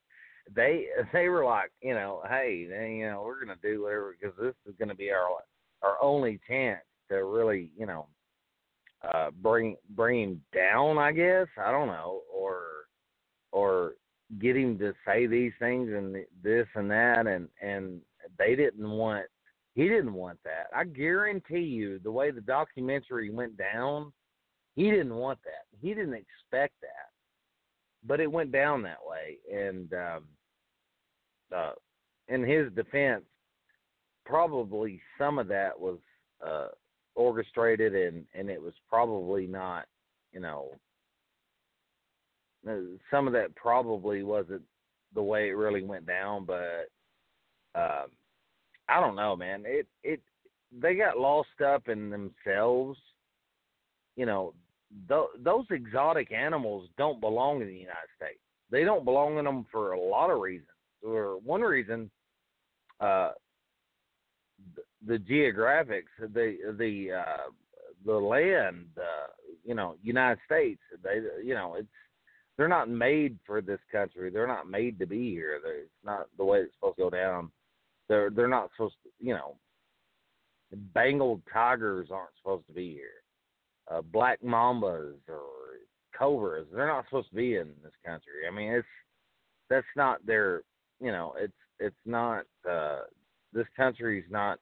[SPEAKER 5] they they were like, you know, hey, they, you know, we're gonna do whatever because this is gonna be our our only chance to really, you know, uh, bring bring him down. I guess I don't know, or or get him to say these things and this and that, and and they didn't want. He didn't want that. I guarantee you, the way the documentary went down, he didn't want that. He didn't expect that, but it went down that way. And um, uh, in his defense, probably some of that was uh, orchestrated, and and it was probably not, you know, uh, some of that probably wasn't the way it really went down, but um, I don't know, man. It it they got lost up in themselves. You know, th- those exotic animals don't belong in the United States. They don't belong in them for a lot of reasons. Or one reason, uh, the, geographics, the the uh, the land, uh, you know, United States. They, you know, it's they're not made for this country. They're not made to be here. They're, it's not the way it's supposed to go down. They're they're not supposed to, you know. Bengal tigers aren't supposed to be here. uh, black mambas or cobras. They're not supposed to be in this country. I mean, it's that's not their. You know, it's it's not. uh This country's not.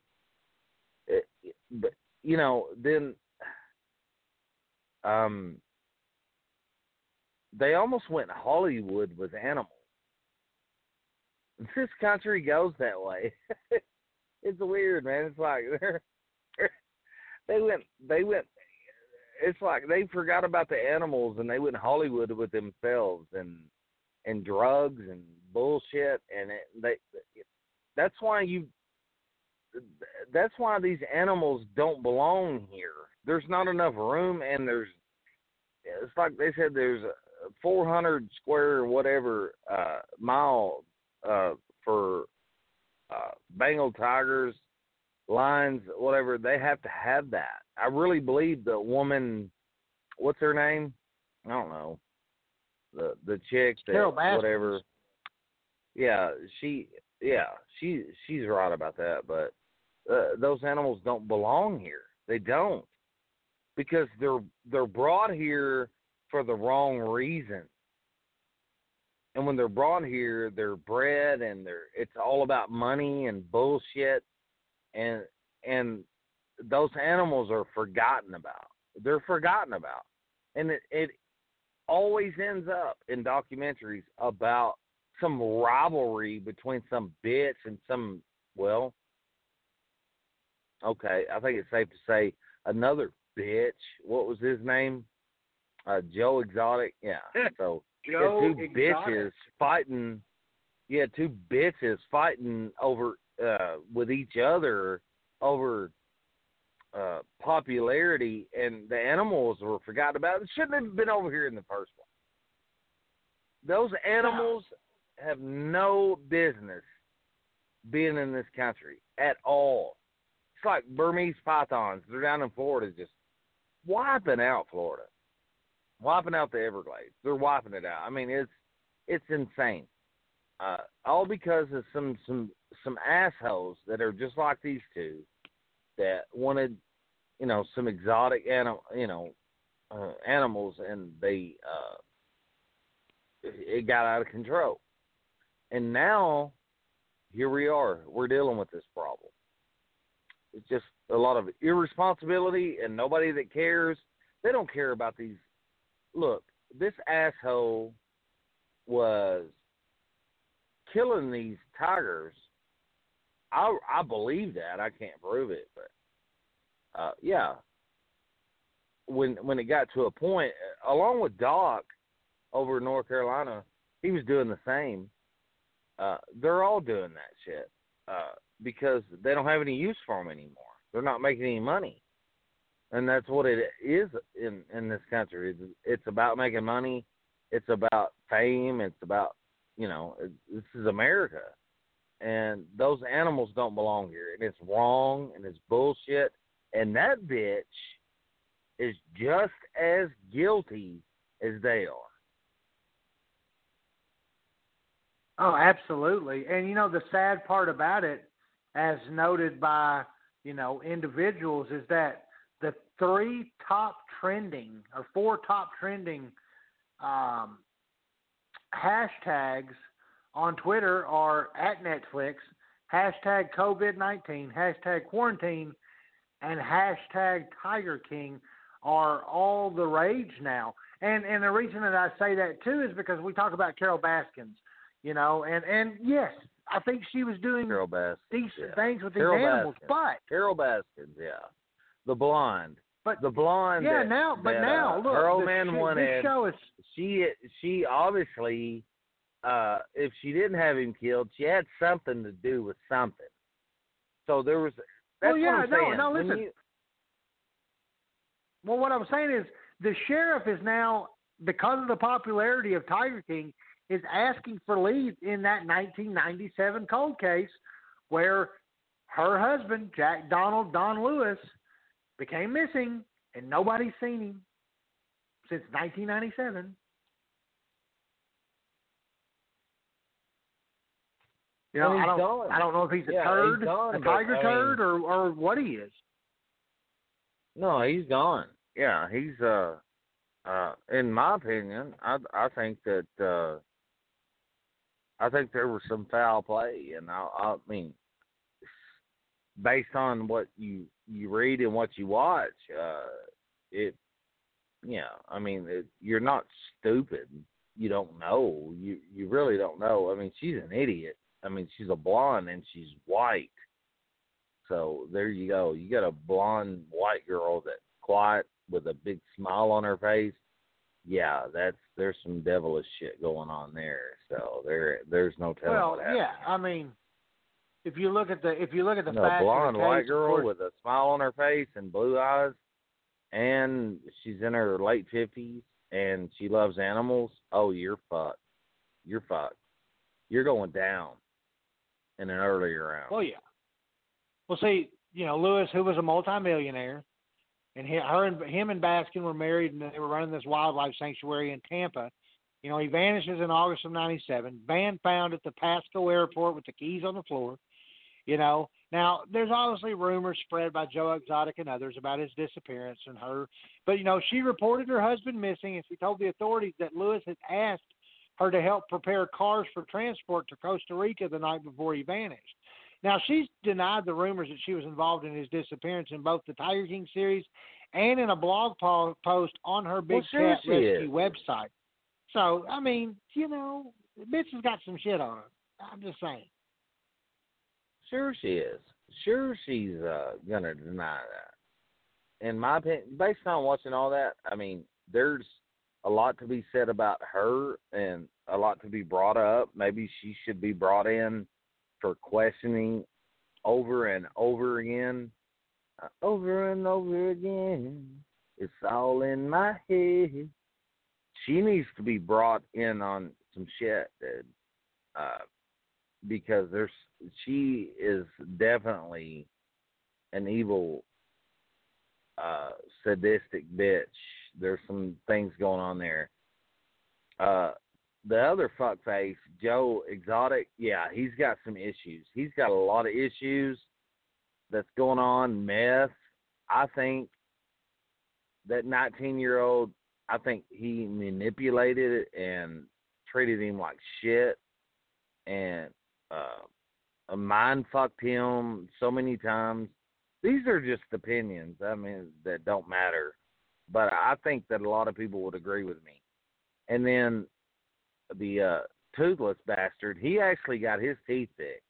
[SPEAKER 5] It, but you know, then um, they almost went Hollywood with animals. (laughs) This country goes that way. (laughs) it's weird, man. It's like (laughs) they're, they're they went they went it's like they forgot about the animals and they went Hollywood with themselves and and drugs and bullshit and it, they that's why you that's why these animals don't belong here. There's not enough room and there's it's like they said there's a 400 square whatever uh mile uh for uh Bengal tigers lions, whatever, they have to have that. I really believe the woman, what's her name? I don't know. The the chick that
[SPEAKER 4] Carol Baskins.
[SPEAKER 5] whatever. Yeah, she yeah she she's right about that. But uh, those animals don't belong here. They don't because they're they're brought here for the wrong reason. And when they're brought here, they're bred and they're it's all about money and bullshit and and those animals are forgotten about. They're forgotten about, and it it always ends up in documentaries about some rivalry between some bitch and some well. Okay, I think it's safe to say another bitch. What was his name? Uh, Joe Exotic. Yeah. (laughs) So
[SPEAKER 4] Joe
[SPEAKER 5] yeah, two
[SPEAKER 4] Exotic.
[SPEAKER 5] bitches fighting. Yeah, two bitches fighting over uh with each other over uh popularity and the animals were forgotten about. It shouldn't have been over here in the first place. Those animals have no business being in this country at all. It's like Burmese pythons. They're down in Florida just wiping out Florida. Wiping out the Everglades. They're wiping it out. I mean it's it's insane. Uh, all because of some some some assholes that are just like these two that wanted you know some exotic animal you know uh, animals and they uh it got out of control and now here we are we're dealing with this problem it's just a lot of irresponsibility and nobody that cares they don't care about these look this asshole was killing these tigers. I I believe that. I can't prove it, but uh yeah. When when it got to a point, along with Doc over in North Carolina, he was doing the same. Uh they're all doing that shit uh because they don't have any use for them anymore. They're not making any money, and that's what it is in in this country. It's, it's about making money. It's about fame. It's about you know, it, this is America, and those animals don't belong here, and it's wrong, and it's bullshit, and that bitch is just as guilty as they are.
[SPEAKER 4] Oh, absolutely. And you know the sad part about it, as noted by you know individuals, is that the three top trending or four top trending um, hashtags on Twitter are at Netflix, hashtag COVID 19, hashtag quarantine, and hashtag Tiger King are all the rage now. And and the reason that I say that too is because we talk about Carol Baskins, you know, and and yes, I think she was doing
[SPEAKER 5] Carol Baskins,
[SPEAKER 4] decent
[SPEAKER 5] yeah.
[SPEAKER 4] things with
[SPEAKER 5] Carol
[SPEAKER 4] these animals, but
[SPEAKER 5] Carol Baskins, yeah, the blonde,
[SPEAKER 4] but
[SPEAKER 5] the blonde.
[SPEAKER 4] yeah,
[SPEAKER 5] that,
[SPEAKER 4] now but
[SPEAKER 5] that,
[SPEAKER 4] now
[SPEAKER 5] uh,
[SPEAKER 4] look,
[SPEAKER 5] her old man
[SPEAKER 4] sh-
[SPEAKER 5] wanted.
[SPEAKER 4] is
[SPEAKER 5] she she obviously uh if she didn't have him killed she had something to do with something so there was that's
[SPEAKER 4] well, yeah, no,
[SPEAKER 5] saying.
[SPEAKER 4] no,
[SPEAKER 5] When
[SPEAKER 4] listen.
[SPEAKER 5] you-
[SPEAKER 4] Well, what I'm saying is the sheriff is now, because of the popularity of Tiger King, is asking for leave in that 1997 cold case where her husband, Jack Donald Don Lewis, became missing and nobody's seen him since 1997. You know,
[SPEAKER 5] Well,
[SPEAKER 4] I don't,
[SPEAKER 5] gone.
[SPEAKER 4] I don't know if he's a
[SPEAKER 5] Yeah,
[SPEAKER 4] turd,
[SPEAKER 5] he's gone,
[SPEAKER 4] a tiger
[SPEAKER 5] I
[SPEAKER 4] turd,
[SPEAKER 5] mean-
[SPEAKER 4] or or what he is.
[SPEAKER 5] no he's gone yeah, he's uh uh in my opinion, I I think that uh I think there was some foul play and I I mean based on what you you read and what you watch, uh it yeah, I mean it, you're not stupid. You don't know. You you really don't know. I mean, she's an idiot. I mean, she's a blonde and she's white. So there you go. You got a blonde white girl that quiet with a big smile on her face. Yeah, that's there's some devilish shit going on there. So there there's no telling
[SPEAKER 4] well, yeah, I mean, if you look at the if you look at the
[SPEAKER 5] no,
[SPEAKER 4] facts of the
[SPEAKER 5] blonde white
[SPEAKER 4] case,
[SPEAKER 5] girl
[SPEAKER 4] course-
[SPEAKER 5] with a smile on her face and blue eyes, and she's in her late fifties and she loves animals. Oh, you're fucked. You're fucked. You're going down in an earlier round.
[SPEAKER 4] Well, yeah. Well, see, you know, Lewis, who was a multimillionaire, and he, her and him and Baskin were married, and they were running this wildlife sanctuary in Tampa. You know, he vanishes in August of '97. Van found at the Pasco airport with the keys on the floor. You know, now there's obviously rumors spread by Joe Exotic and others about his disappearance and her, but you know, she reported her husband missing, and she told the authorities that Lewis had asked her to help prepare cars for transport to Costa Rica the night before he vanished. Now, she's denied the rumors that she was involved in his disappearance in both the Tiger King series and in a blog po- post on her Big
[SPEAKER 5] Well,
[SPEAKER 4] Cat Rescue website. So, I mean, you know, the bitch has got some shit on her. I'm just saying.
[SPEAKER 5] Sure she is. Sure she's uh gonna deny that. In my opinion, based on watching all that, I mean, there's a lot to be said about her and a lot to be brought up. Maybe she should be brought in for questioning over and over again. Uh, over and over again. It's all in my head. She needs to be brought in on some shit, dude. Uh, because there's she is definitely an evil uh sadistic bitch. There's some things going on there. Uh the other fuckface, Joe Exotic, yeah, he's got some issues. He's got a lot of issues that's going on, meth. I think that nineteen year old I think he manipulated it and treated him like shit and uh, mind fucked him so many times. These are just opinions. I mean, that don't matter. But I think that a lot of people would agree with me. And then the uh, toothless bastard, he actually got his teeth fixed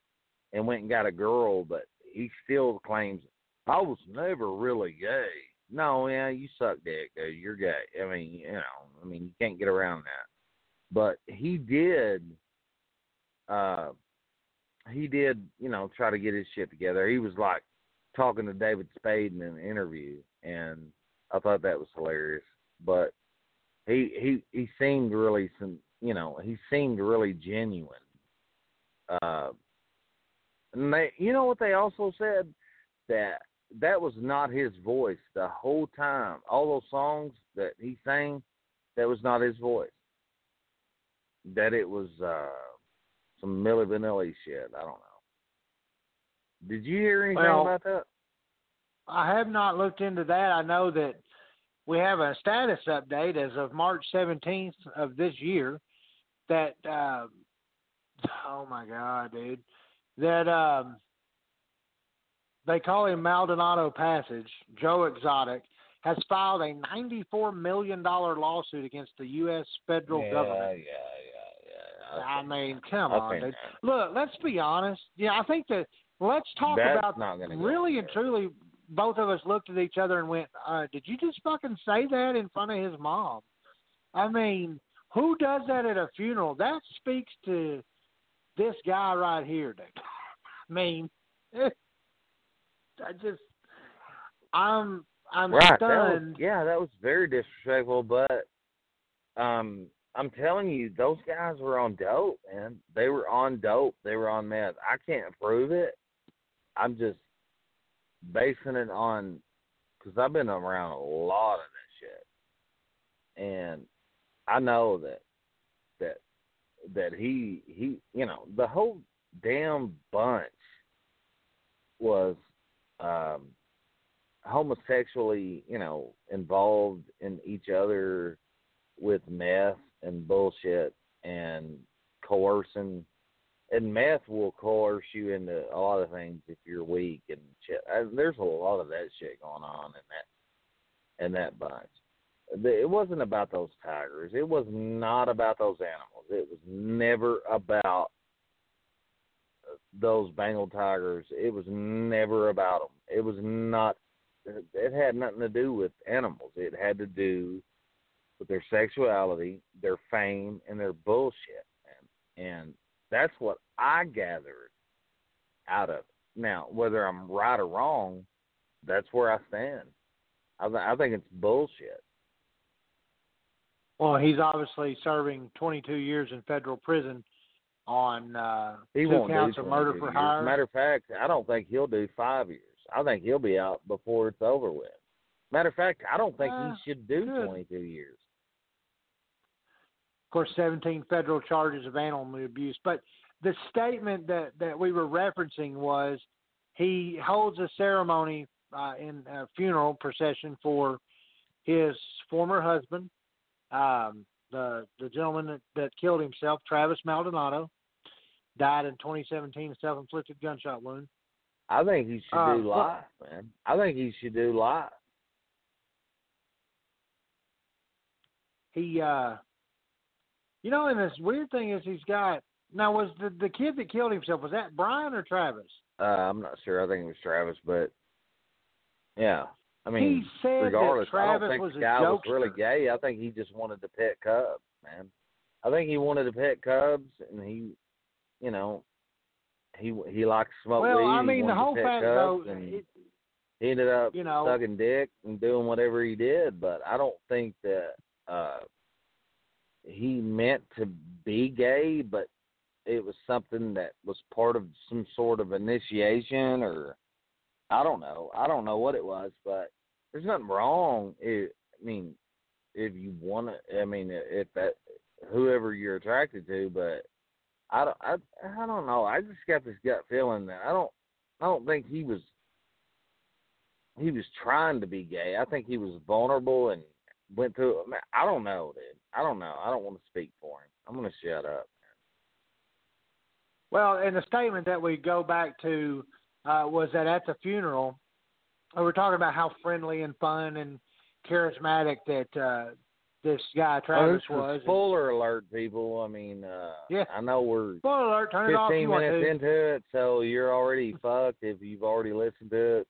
[SPEAKER 5] and went and got a girl, but he still claims I was never really gay. No, yeah, you suck dick. You're gay. I mean, you know, I mean, you can't get around that. But he did uh he did, you know, try to get his shit together. He was like talking to David Spade in an interview and I thought that was hilarious. But he he he seemed really some you know, he seemed really genuine. Uh and they you know what they also said? That that was not his voice the whole time. All those songs that he sang, that was not his voice. That it was uh some Milli Vanilli shit. I don't know. Did you hear anything
[SPEAKER 4] Well,
[SPEAKER 5] about that?
[SPEAKER 4] I have not looked into that. I know that we have a status update as of March 17th of this year that, uh, oh my God, dude, that um, they call him Maldonado Passage, Joe Exotic, has filed a $94 million lawsuit against the U.S. federal
[SPEAKER 5] yeah,
[SPEAKER 4] government.
[SPEAKER 5] Yeah, yeah, yeah.
[SPEAKER 4] I mean, come on, dude.
[SPEAKER 5] that.
[SPEAKER 4] Look, let's be honest. Yeah, I think that let's talk
[SPEAKER 5] That's
[SPEAKER 4] about really and truly. Both of us looked at each other and went, uh, "Did you just fucking say that in front of his mom?" I mean, who does that at a funeral? That speaks to this guy right here, dude. (laughs) I mean, (laughs) I just, I'm, I'm
[SPEAKER 5] right. That was,
[SPEAKER 4] stunned.
[SPEAKER 5] yeah, that was very disrespectful. But um, I'm telling you, those guys were on dope, man. They were on dope. They were on meth. I can't prove it. I'm just basing it on because I've been around a lot of that shit, and I know that that that he he you know the whole damn bunch was um homosexually, you know, involved in each other with meth and bullshit and coercing. And meth will coerce you into a lot of things if you're weak and shit. I, there's a lot of that shit going on in that in that bunch. It wasn't about those tigers. It was not about those animals. It was never about those Bengal tigers. It was never about them. It was not. It had nothing to do with animals. It had to do with their sexuality, their fame, and their bullshit. And, and that's what I gathered out of it. Now, whether I'm right or wrong, that's where I stand. I, th- I think it's bullshit.
[SPEAKER 4] Well, he's obviously serving 22 years in federal prison on uh,
[SPEAKER 5] He
[SPEAKER 4] two counts of murder for
[SPEAKER 5] years.
[SPEAKER 4] hire.
[SPEAKER 5] Matter of fact, I don't think he'll do five years. I think he'll be out before it's over with. Matter of fact, I don't think
[SPEAKER 4] Uh,
[SPEAKER 5] he should do
[SPEAKER 4] good.
[SPEAKER 5] 22 years.
[SPEAKER 4] of course, 17 federal charges of animal abuse. But the statement that, that we were referencing was he holds a ceremony uh, in a funeral procession for his former husband, um, the the gentleman that, that killed himself, Travis Maldonado, died in 2017, self-inflicted gunshot wound.
[SPEAKER 5] I think he should
[SPEAKER 4] Uh,
[SPEAKER 5] do
[SPEAKER 4] well-
[SPEAKER 5] live, man. I think he should do live.
[SPEAKER 4] He, uh, you know, and this weird thing is he's got now was the the kid that killed himself was that Brian or Travis?
[SPEAKER 5] Uh, I'm not sure. I think it was Travis, but yeah. I mean,
[SPEAKER 4] he said
[SPEAKER 5] regardless,
[SPEAKER 4] that
[SPEAKER 5] I
[SPEAKER 4] Travis
[SPEAKER 5] don't think
[SPEAKER 4] was
[SPEAKER 5] the guy was really gay. I think he just wanted to pet cubs, man. I think he wanted to pet cubs, and he, you know, he he liked smoke
[SPEAKER 4] Well,
[SPEAKER 5] weed.
[SPEAKER 4] I mean, the whole
[SPEAKER 5] to pet
[SPEAKER 4] fact
[SPEAKER 5] cubs,
[SPEAKER 4] though,
[SPEAKER 5] and
[SPEAKER 4] it,
[SPEAKER 5] he ended up
[SPEAKER 4] you know-
[SPEAKER 5] sucking dick and doing whatever he did. But I don't think that uh he meant to be gay, but it was something that was part of some sort of initiation, or I don't know. I don't know what it was, but there's nothing wrong. If, I mean, if you want to, I mean, if that whoever you're attracted to, but I don't, I, I don't know. I just got this gut feeling that I don't, I don't think he was, he was trying to be gay. I think he was vulnerable and went through. I don't know, dude. I don't know. I don't want to speak for him. I'm gonna shut up.
[SPEAKER 4] well, and the statement that we go back to uh, was that at the funeral, we were talking about how friendly and fun and charismatic that uh, this guy Travis
[SPEAKER 5] oh,
[SPEAKER 4] was.
[SPEAKER 5] spoiler alert, people. I mean, uh,
[SPEAKER 4] Yeah.
[SPEAKER 5] I know we're
[SPEAKER 4] Spoiler alert! Turn it off
[SPEAKER 5] 15
[SPEAKER 4] you want
[SPEAKER 5] minutes
[SPEAKER 4] to.
[SPEAKER 5] into it, so you're already (laughs) fucked if you've already listened to it.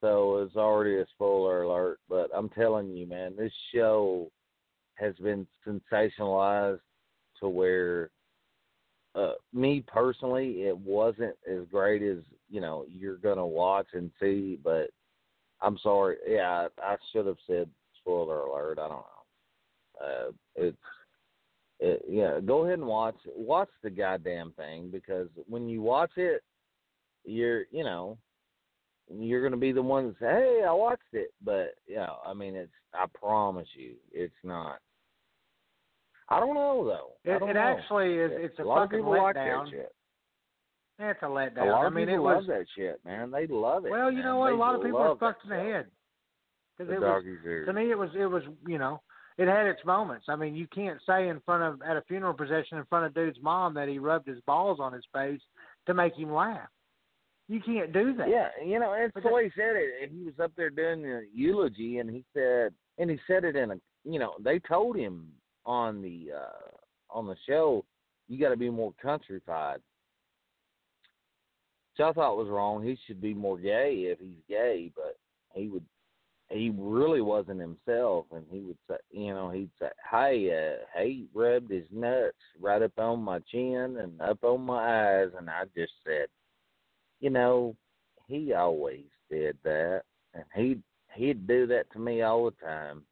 [SPEAKER 5] So it's already a spoiler alert. But I'm telling you, man, this show has been sensationalized to where, uh, me personally, it wasn't as great as you know you're gonna watch and see. But I'm sorry, yeah, I, I should have said spoiler alert. I don't know. Uh, it's it, yeah, go ahead and watch watch the goddamn thing because when you watch it, you're you know you're gonna be the one that say, "Hey, I watched it," but you know, I mean, it's I promise you, it's not. I don't know though.
[SPEAKER 4] It,
[SPEAKER 5] don't
[SPEAKER 4] it
[SPEAKER 5] know.
[SPEAKER 4] actually is. It's a,
[SPEAKER 5] a lot of
[SPEAKER 4] fucking
[SPEAKER 5] people like that
[SPEAKER 4] letdown.
[SPEAKER 5] shit.
[SPEAKER 4] It's a letdown.
[SPEAKER 5] A lot
[SPEAKER 4] I
[SPEAKER 5] of
[SPEAKER 4] mean,
[SPEAKER 5] people
[SPEAKER 4] it was.
[SPEAKER 5] love that shit, man. They love it.
[SPEAKER 4] Well, you
[SPEAKER 5] man.
[SPEAKER 4] know what?
[SPEAKER 5] They
[SPEAKER 4] A lot of people are fucked in the
[SPEAKER 5] head.
[SPEAKER 4] head. 'Cause
[SPEAKER 5] The
[SPEAKER 4] it was, to me, it was it was you know it had its moments. I mean, you can't say in front of at a funeral procession in front of dude's mom that he rubbed his balls on his face to make him laugh. You can't do that.
[SPEAKER 5] Yeah, you know, it's the way he said it. And he was up there doing the eulogy, and he said, and he said it in a, you know, they told him on the uh on the show, you got to be more countrified. Which I thought was wrong. He should be more gay if he's gay, but he would. He really wasn't himself, and he would say, you know, he'd say, "Hey, uh, he rubbed his nuts right up on my chin and up on my eyes," and I just said, you know, he always did that, and he he'd do that to me all the time,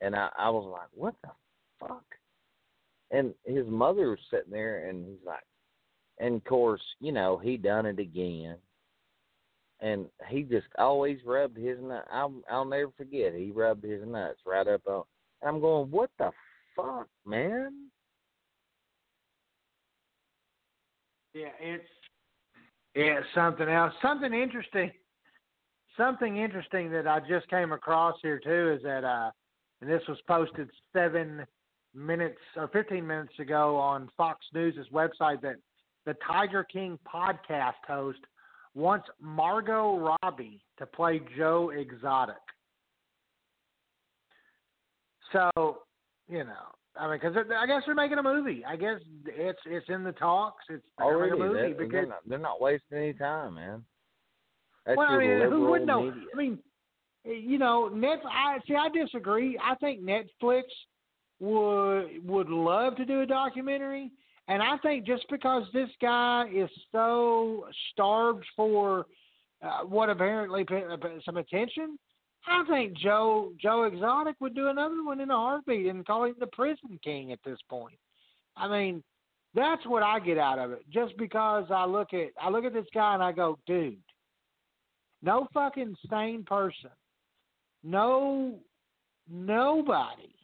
[SPEAKER 5] and I I was like, what the fuck? And his mother was sitting there, and he's like, and of course, you know, he done it again, and he just always rubbed his nut. I'll I'll never forget. He rubbed his nuts right up on. And I'm going, what the fuck, man?
[SPEAKER 4] Yeah, it's yeah, something else. Something interesting. something interesting that I just came across here too is that uh, and this was posted seven minutes or 15 minutes ago on Fox News' website that the Tiger King podcast host wants Margot Robbie to play Joe Exotic. So, you know, I mean, because I guess they're making a movie. I guess it's it's in the talks. It's they're
[SPEAKER 5] oh,
[SPEAKER 4] Already, a movie
[SPEAKER 5] they're,
[SPEAKER 4] because
[SPEAKER 5] they're, not, they're not wasting any time, man. That's
[SPEAKER 4] well, I mean, who would know?
[SPEAKER 5] media.
[SPEAKER 4] I mean, you know, Netflix. I see. I disagree. I think Netflix would would love to do a documentary, and I think just because this guy is so starved for uh, what apparently uh, some attention, I think Joe Joe Exotic would do another one in a heartbeat and call him the Prison King at this point. I mean, that's what I get out of it. Just because I look at I look at this guy and I go, dude, no fucking sane person, no nobody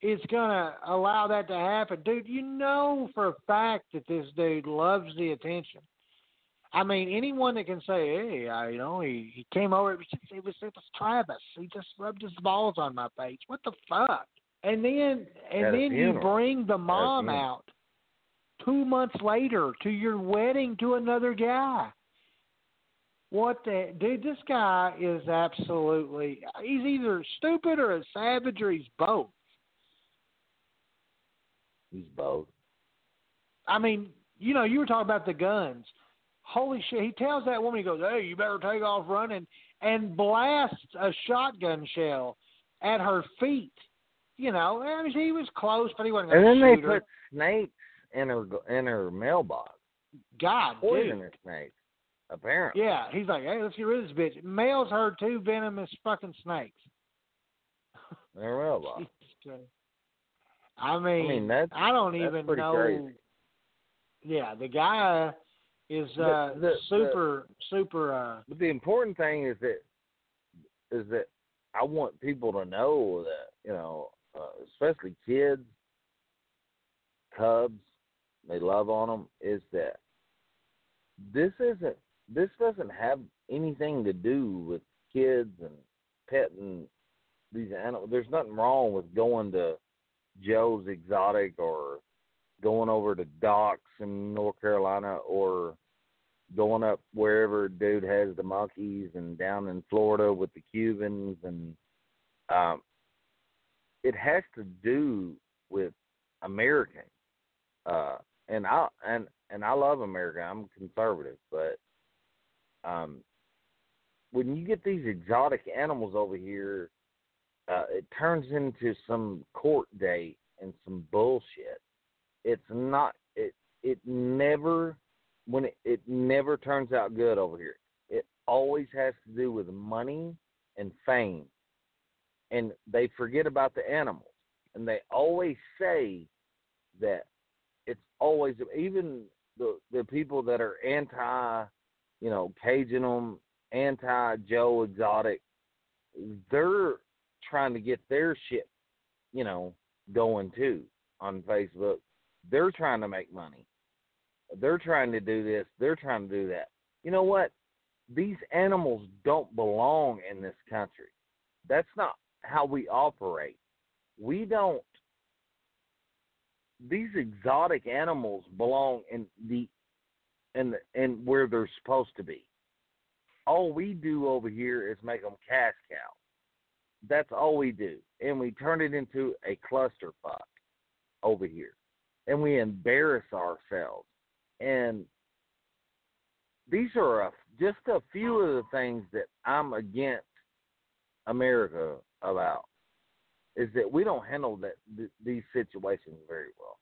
[SPEAKER 4] is gonna allow that to happen, dude. You know for a fact that this dude loves the attention. I mean, anyone that can say, "Hey, I, you know, he he came over. It was just, it was it was Travis. He just rubbed his balls on my face. What the fuck?" And then and
[SPEAKER 5] At
[SPEAKER 4] then you bring the mom out two months later to your wedding to another guy. What the dude? This guy is absolutely. He's either stupid or a savage or he's both.
[SPEAKER 5] He's both.
[SPEAKER 4] I mean, you know, you were talking about the guns. Holy shit! He tells that woman, he goes, "Hey, you better take off running," and blasts a shotgun shell at her feet. You know, I mean, he was close, but he wasn't
[SPEAKER 5] And then they
[SPEAKER 4] her.
[SPEAKER 5] put snakes in her in her mailbox.
[SPEAKER 4] God, dude.
[SPEAKER 5] Poisonous snakes, apparently.
[SPEAKER 4] Yeah, he's like, "Hey, let's get rid of this bitch." Mails her two venomous fucking snakes.
[SPEAKER 5] Mailbox. (laughs)
[SPEAKER 4] Jesus Christ. I mean,
[SPEAKER 5] mean, that's-
[SPEAKER 4] I don't
[SPEAKER 5] that's
[SPEAKER 4] even know.
[SPEAKER 5] crazy.
[SPEAKER 4] Yeah, the guy is
[SPEAKER 5] The-
[SPEAKER 4] uh,
[SPEAKER 5] the- the-
[SPEAKER 4] super, super. uh
[SPEAKER 5] But the important thing is that is that I want people to know that you know, uh, especially kids, cubs, they love on them. Is that this isn't this doesn't have anything to do with kids and petting these animals. There's nothing wrong with going to Joe's Exotic or going over to Doc's in North Carolina or going up wherever dude has the monkeys and down in Florida with the Cubans and um it has to do with American. Uh and I and and I love America. I'm conservative, but um when you get these exotic animals over here, uh it turns into some court date and some bullshit. It's not it it never when it, it never turns out good over here. It always has to do with money and fame. And they forget about the animals. And they always say that it's always even the the people that are anti, you know, caging them, anti Joe Exotic, they're trying to get their shit, you know, going too on Facebook. They're trying to make money. They're trying to do this. They're trying to do that. You know what? These animals don't belong in this country. That's not how we operate. We don't. These exotic animals belong in the and in where they're supposed to be. All we do over here is make them cash cows. That's all we do, and we turn it into a clusterfuck over here, and we embarrass ourselves. And these are a, just a few of the things that I'm against America about. Is that we don't handle that th- these situations very well.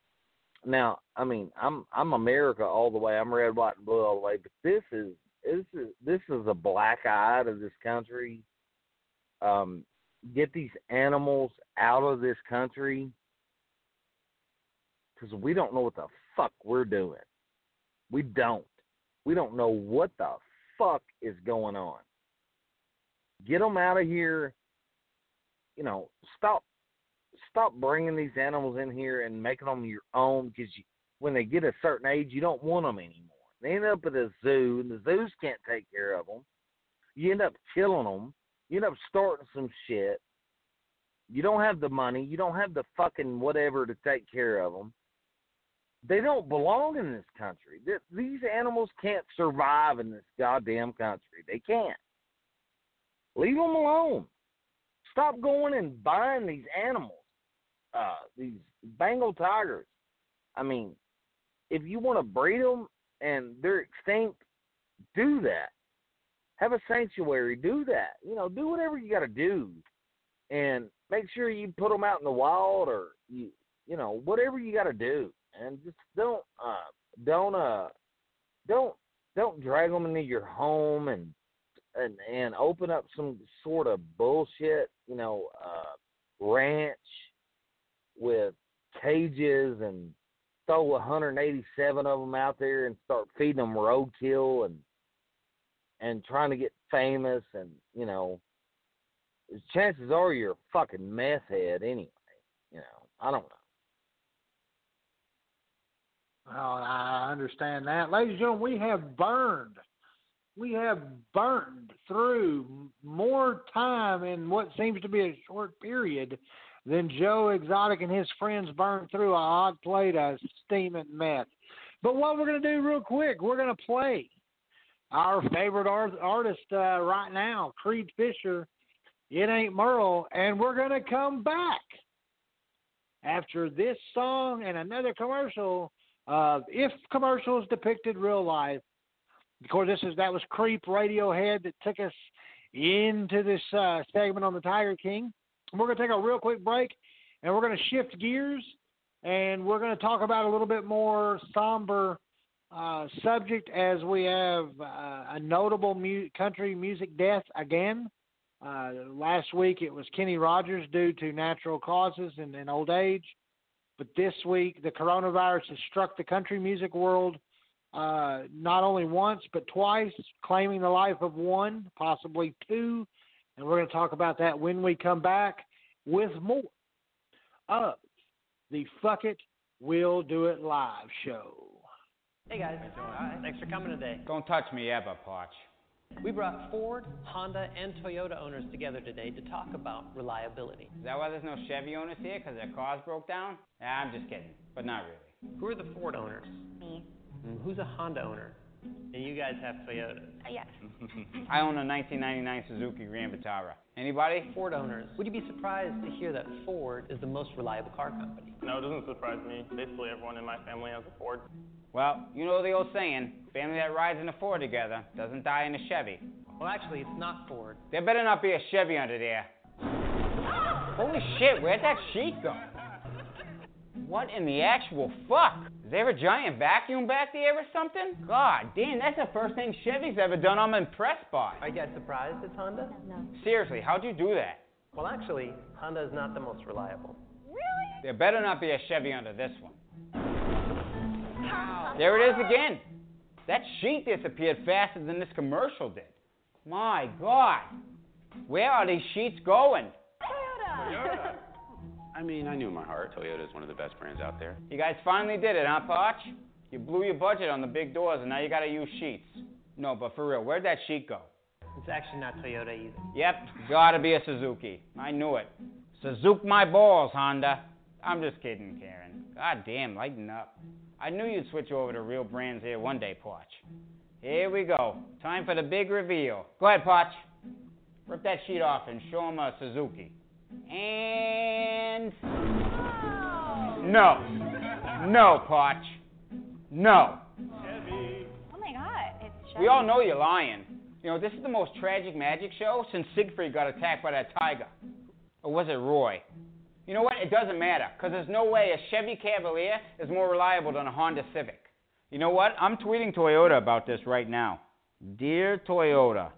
[SPEAKER 5] Now, I mean, I'm I'm America all the way. I'm red, white, and blue all the way. But this is this is this is a black eye of this country. Um, get these animals out of this country because we don't know what the fuck we're doing. We don't. We don't know what the fuck is going on. Get them out of here. You know, stop stop bringing these animals in here and making them your own because you, when they get a certain age, you don't want them anymore. They end up at a zoo, and the zoos can't take care of them. You end up killing them. You end up starting some shit. You don't have the money. You don't have the fucking whatever to take care of them. They don't belong in this country. These animals can't survive in this goddamn country. They can't. Leave them alone. Stop going and buying these animals. Uh, these Bengal tigers. I mean, if you want to breed them and they're extinct, do that. Have a sanctuary. Do that. You know, do whatever you got to do, and make sure you put them out in the wild or you, you know, whatever you got to do, and just don't, uh, don't, uh, don't, don't drag them into your home and and and open up some sort of bullshit, you know, uh, ranch with cages and throw 187 of them out there and start feeding them roadkill and and trying to get famous and you know chances are you're a fucking meth head anyway you know i don't know
[SPEAKER 4] Well, I understand that. Ladies and gentlemen, we have burned. We have burned through more time in what seems to be a short period than Joe Exotic and his friends burned through a hot plate of steaming meth. But what we're going to do real quick, we're going to play our favorite art- artist uh, right now, Creed Fisher. It ain't Merle, and we're to come back after this song and another commercial if commercials depicted real life. Of course, this is that was Creep Radiohead that took us into this uh, segment on the Tiger King. We're to take a real quick break, and we're to shift gears, and we're to talk about a little bit more somber uh, subject as we have uh, a notable mu- country music death again. Uh, last week it was Kenny Rogers due to natural causes and, and old age. But this week, the coronavirus has struck the country music world uh, not only once, but twice, claiming the life of one, possibly two. And we're going to talk about that when we come back with more of the Fuck It, We'll Do It Live show.
[SPEAKER 7] Hey guys, thanks for coming today.
[SPEAKER 8] Don't touch me ever, Potch.
[SPEAKER 7] We brought Ford, Honda, and Toyota owners together today to talk about reliability.
[SPEAKER 8] Is that why there's no Chevy owners here? Because their cars broke down? Nah, I'm just kidding, but not really.
[SPEAKER 7] Who are the Ford owners?
[SPEAKER 10] Me.
[SPEAKER 7] Mm, Who's a Honda owner? And you guys have Toyotas.
[SPEAKER 10] Uh, yes. (laughs)
[SPEAKER 8] I own a 1999 Suzuki Grand Vitara. Anybody?
[SPEAKER 7] Ford owners. Would you be surprised to hear that Ford is the most reliable car company?
[SPEAKER 13] No, it doesn't surprise me. Basically, everyone in my family has a Ford.
[SPEAKER 8] Well, you know the old saying, family that rides in a Ford together doesn't die in a Chevy.
[SPEAKER 7] Well, actually, it's not Ford.
[SPEAKER 8] There better not be a Chevy under there. Holy shit, where'd that sheet go? What in the actual fuck? Is there a giant vacuum back there or something? God damn, that's the first thing Chevy's ever done I'm impressed by.
[SPEAKER 7] Are you guys surprised it's Honda?
[SPEAKER 10] No.
[SPEAKER 8] Seriously, how'd you do that?
[SPEAKER 7] Well, actually, Honda is not the most reliable.
[SPEAKER 10] Really?
[SPEAKER 8] There better not be a Chevy under this one. There it is again. That sheet disappeared faster than this commercial did. My God. Where are these sheets going?
[SPEAKER 10] Toyota.
[SPEAKER 14] I mean, I knew in my heart Toyota is one of the best brands out there.
[SPEAKER 8] You guys finally did it, huh, Potch? You blew your budget on the big doors and now you gotta use sheets. No, but for real, where'd that sheet go?
[SPEAKER 7] It's actually not Toyota either.
[SPEAKER 8] Yep, gotta be a Suzuki. I knew it. Suzuki my balls, Honda. I'm just kidding, Karen. God damn, lighten up. I knew you'd switch over to real brands here one day, Potch. Here we go. Time for the big reveal. Go ahead, Potch. Rip that sheet off and show him a Suzuki. And. No. No, Potch. No.
[SPEAKER 10] Oh my god, it's Chevy.
[SPEAKER 8] We all know you're lying. You know, this is the most tragic magic show since Siegfried got attacked by that tiger. Or was it Roy? You know what? It doesn't matter, because there's no way a Chevy Cavalier is more reliable than a Honda Civic. You know what? I'm tweeting Toyota about this right now. Dear Toyota,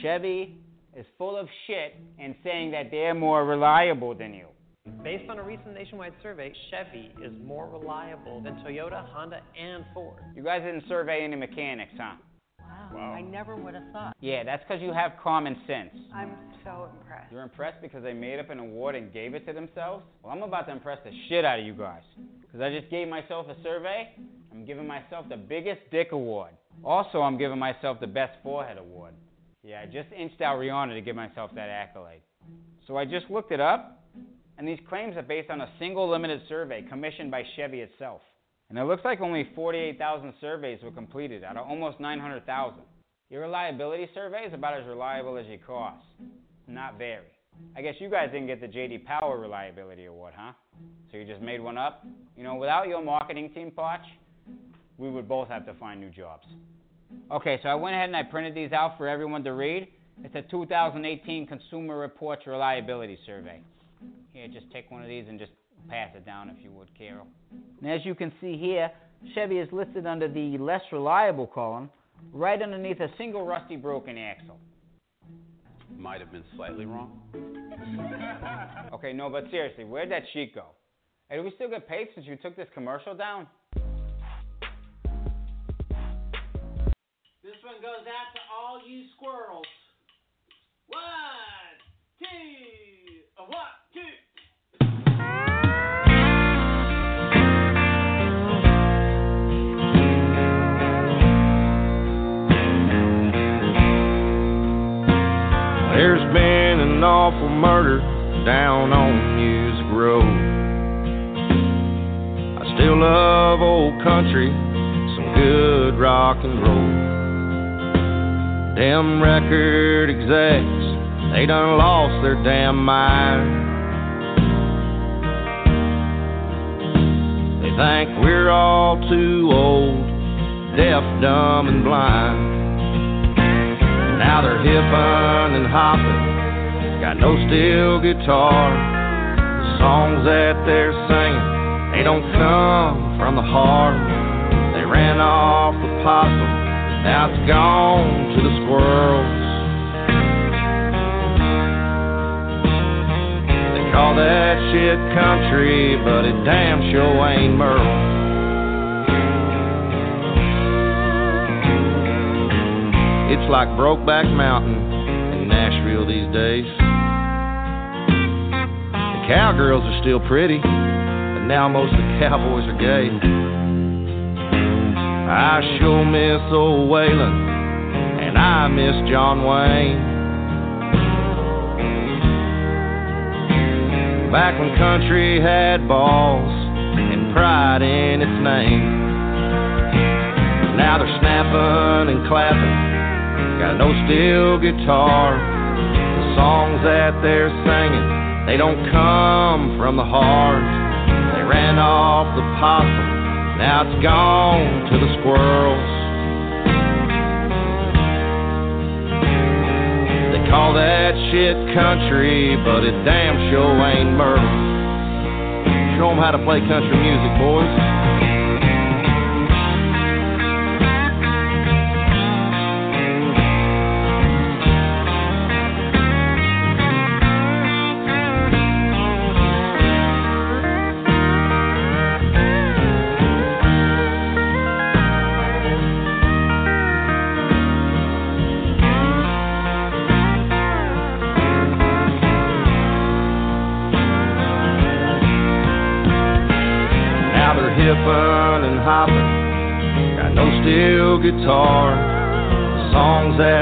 [SPEAKER 8] Chevy is full of shit and saying that they're more reliable than you.
[SPEAKER 7] Based on a recent nationwide survey, Chevy is more reliable than Toyota, Honda, and Ford.
[SPEAKER 8] You guys didn't survey any mechanics, huh?
[SPEAKER 15] Wow. I never would have thought.
[SPEAKER 8] Yeah, that's because you have common sense.
[SPEAKER 15] I'm so impressed.
[SPEAKER 8] You're impressed because they made up an award and gave it to themselves? Well, I'm about to impress the shit out of you guys. Because I just gave myself a survey. I'm giving myself the biggest dick award. Also, I'm giving myself the best forehead award. Yeah, I just inched out Rihanna to give myself that accolade. So I just looked it up, and these claims are based on a single limited survey commissioned by Chevy itself. And it looks like only 48,000 surveys were completed out of almost 900,000. Your reliability survey is about as reliable as your cost. Not very. I guess you guys didn't get the JD Power Reliability Award, huh? So you just made one up? You know, without your marketing team, Potch, we would both have to find new jobs. Okay, so I went ahead and I printed these out for everyone to read. It's a 2018 Consumer Reports Reliability Survey. Here, just take one of these and just pass it down if you would, Carol. And as you can see here, Chevy is listed under the less reliable column, right underneath a single rusty broken axle.
[SPEAKER 14] Might have been slightly wrong. (laughs)
[SPEAKER 8] Okay, no, but seriously, where'd that sheet go? Hey, do we still get paid since you took this commercial down?
[SPEAKER 16] This one goes out to all you squirrels. One, two, a one, two.
[SPEAKER 17] An awful murder down on Music Row. I still love old country, some good rock and roll. Them record execs, they done lost their damn mind. They think we're all too old, deaf, dumb, and blind. Now they're hippin' and hoppin', got no steel guitar. The songs that they're singing, they don't come from the heart. They ran off the possum, now it's gone to the squirrels. They call that shit country, but it damn sure ain't Merle. It's like Brokeback Mountain in Nashville these days. Cowgirls are still pretty, but now most of the cowboys are gay. I sure miss old Waylon, and I miss John Wayne. Back when country had balls and pride in its name. Now they're snapping and clapping got no steel guitar. The songs that they're singing, they don't come from the heart. They ran off the possum, now it's gone to the squirrels. They call that shit country, but it damn sure ain't Merle. Show 'em how to play country music, boys.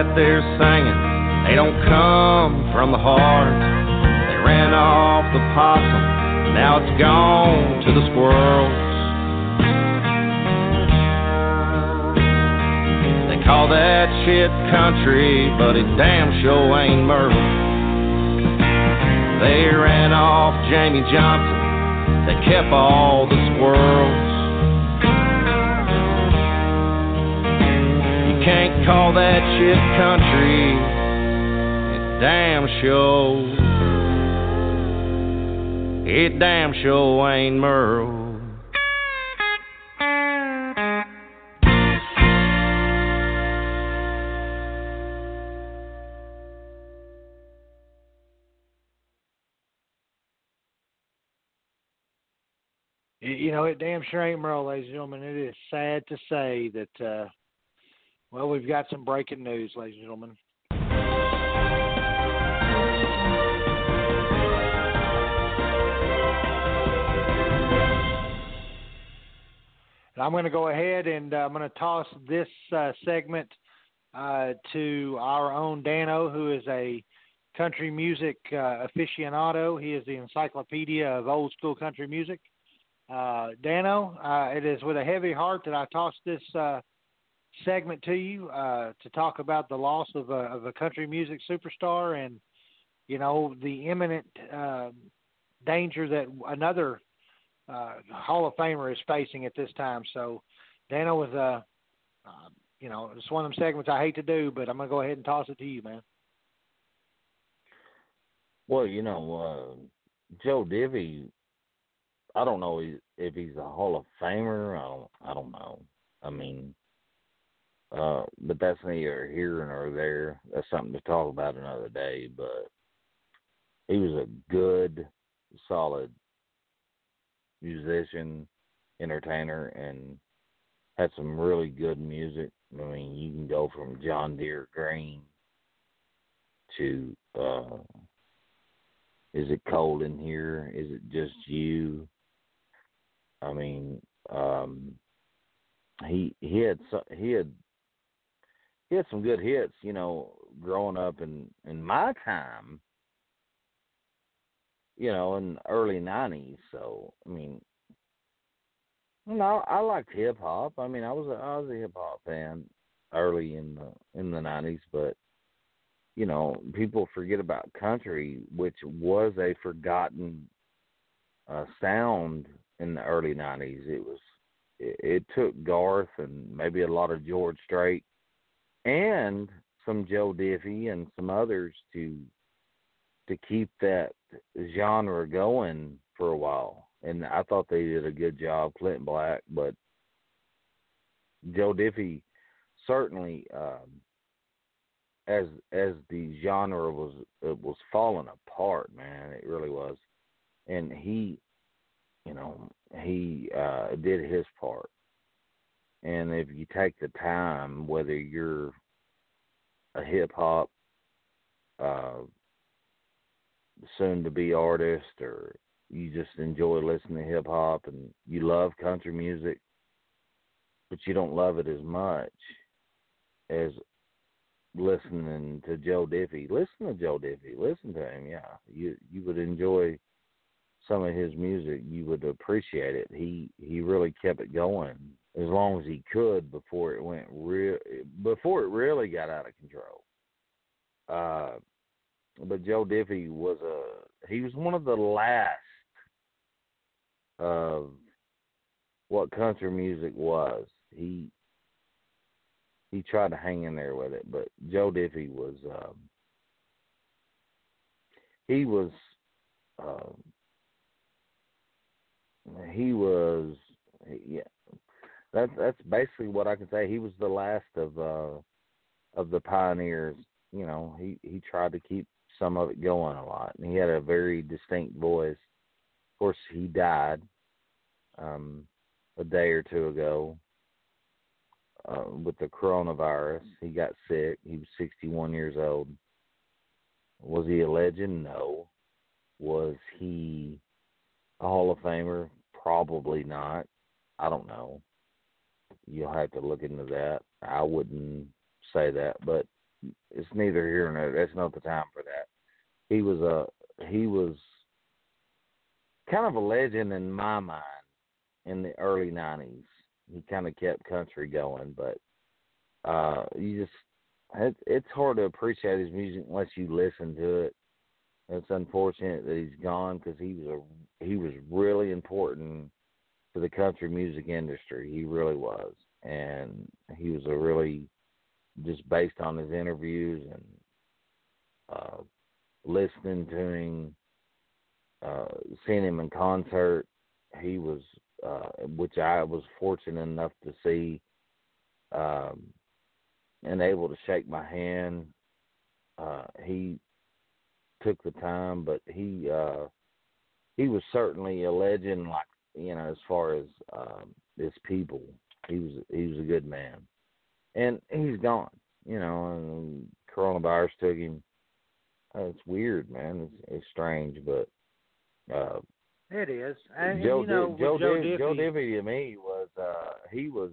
[SPEAKER 17] That they're singing, they don't come from the heart. They ran off the possum, now it's gone to the squirrels. They call that shit country, but it damn sure ain't Merle. They ran off Jamey Johnson. They kept all the squirrels. Call that shit country. It damn sure. It damn sure ain't Merle.
[SPEAKER 4] You know, it damn sure ain't Merle, ladies and gentlemen. It is sad to say that, uh, well, we've got some breaking news, ladies and gentlemen. And I'm going to go ahead and uh, I'm going to toss this uh, segment uh, to our own Danno, who is a country music uh, aficionado. He is the encyclopedia of old school country music. Uh, Danno, uh, it is with a heavy heart that I toss this segment to you uh, to talk about the loss of a, of a country music superstar and, you know, the imminent uh, danger that another uh, Hall of Famer is facing at this time. So, Danno was, uh, uh, you know, it's one of them segments I hate to do, but I'm to go ahead and toss it to you, man.
[SPEAKER 5] Well, you know, uh, Joe Diffie. I don't know if he's a Hall of Famer. I don't. I don't know. I mean, uh, but that's neither here nor there. That's something to talk about another day. But he was a good, solid musician, entertainer, and had some really good music. I mean, you can go from John Deere Green to uh is it cold in here? Is it just you? I mean, um, he he had he had he had some good hits, you know, growing up in in my time, you know, in the early '90s. So I mean, you know, I liked hip hop. I mean, I was a I was a hip hop fan early in the in the '90s, but you know, people forget about country, which was a forgotten uh, sound in the early '90s. It was it, it took Garth and maybe a lot of George Strait and some Joe Diffie and some others to to keep that genre going for a while. And I thought they did a good job, Clint Black, but Joe Diffie certainly um, as as the genre was it was falling apart, man. It really was, and he, you know, he uh, did his part. And if you take the time, whether you're a hip hop uh, soon to be artist or you just enjoy listening to hip hop and you love country music, but you don't love it as much as listening to Joe Diffie. Listen to Joe Diffie. Listen to him. Yeah, you you would enjoy some of his music. You would appreciate it. He he really kept it going as long as he could before it went real before it really got out of control. Uh, but Joe Diffie was a he was one of the last of what country music was. He he tried to hang in there with it, but Joe Diffie was um, he was um, he was yeah that's that's basically what I can say. He was the last of uh of the pioneers. You know, he he tried to keep some of it going a lot, and he had a very distinct voice. Of course, he died um a day or two ago uh, with the coronavirus. He got sick. He was 61 years old. Was he a legend? No. Was he a Hall of Famer? Probably not. I don't know. You'll have to look into that. I wouldn't say that, but it's neither here nor there. That's not the time for that. He was a he was kind of a legend in my mind in the early '90s he kind of kept country going, but uh, you just it, it's hard to appreciate his music unless you listen to it. It's unfortunate that he's gone because he was a he was really important to the country music industry. He really was, and he was a really just based on his interviews and uh, listening to him, uh, seeing him in concert. He was uh, which I was fortunate enough to see, um, and able to shake my hand. Uh, he took the time, but he uh, he was certainly a legend. Like you know, as far as um, his people, he was he was a good man, and he's gone. You know, and coronavirus took him. Uh, it's weird, man. It's, it's strange, but uh,
[SPEAKER 4] it is. And,
[SPEAKER 5] Joe,
[SPEAKER 4] and, you know,
[SPEAKER 5] Joe,
[SPEAKER 4] Joe,
[SPEAKER 5] Diffie, Joe
[SPEAKER 4] Diffie
[SPEAKER 5] to me was uh he was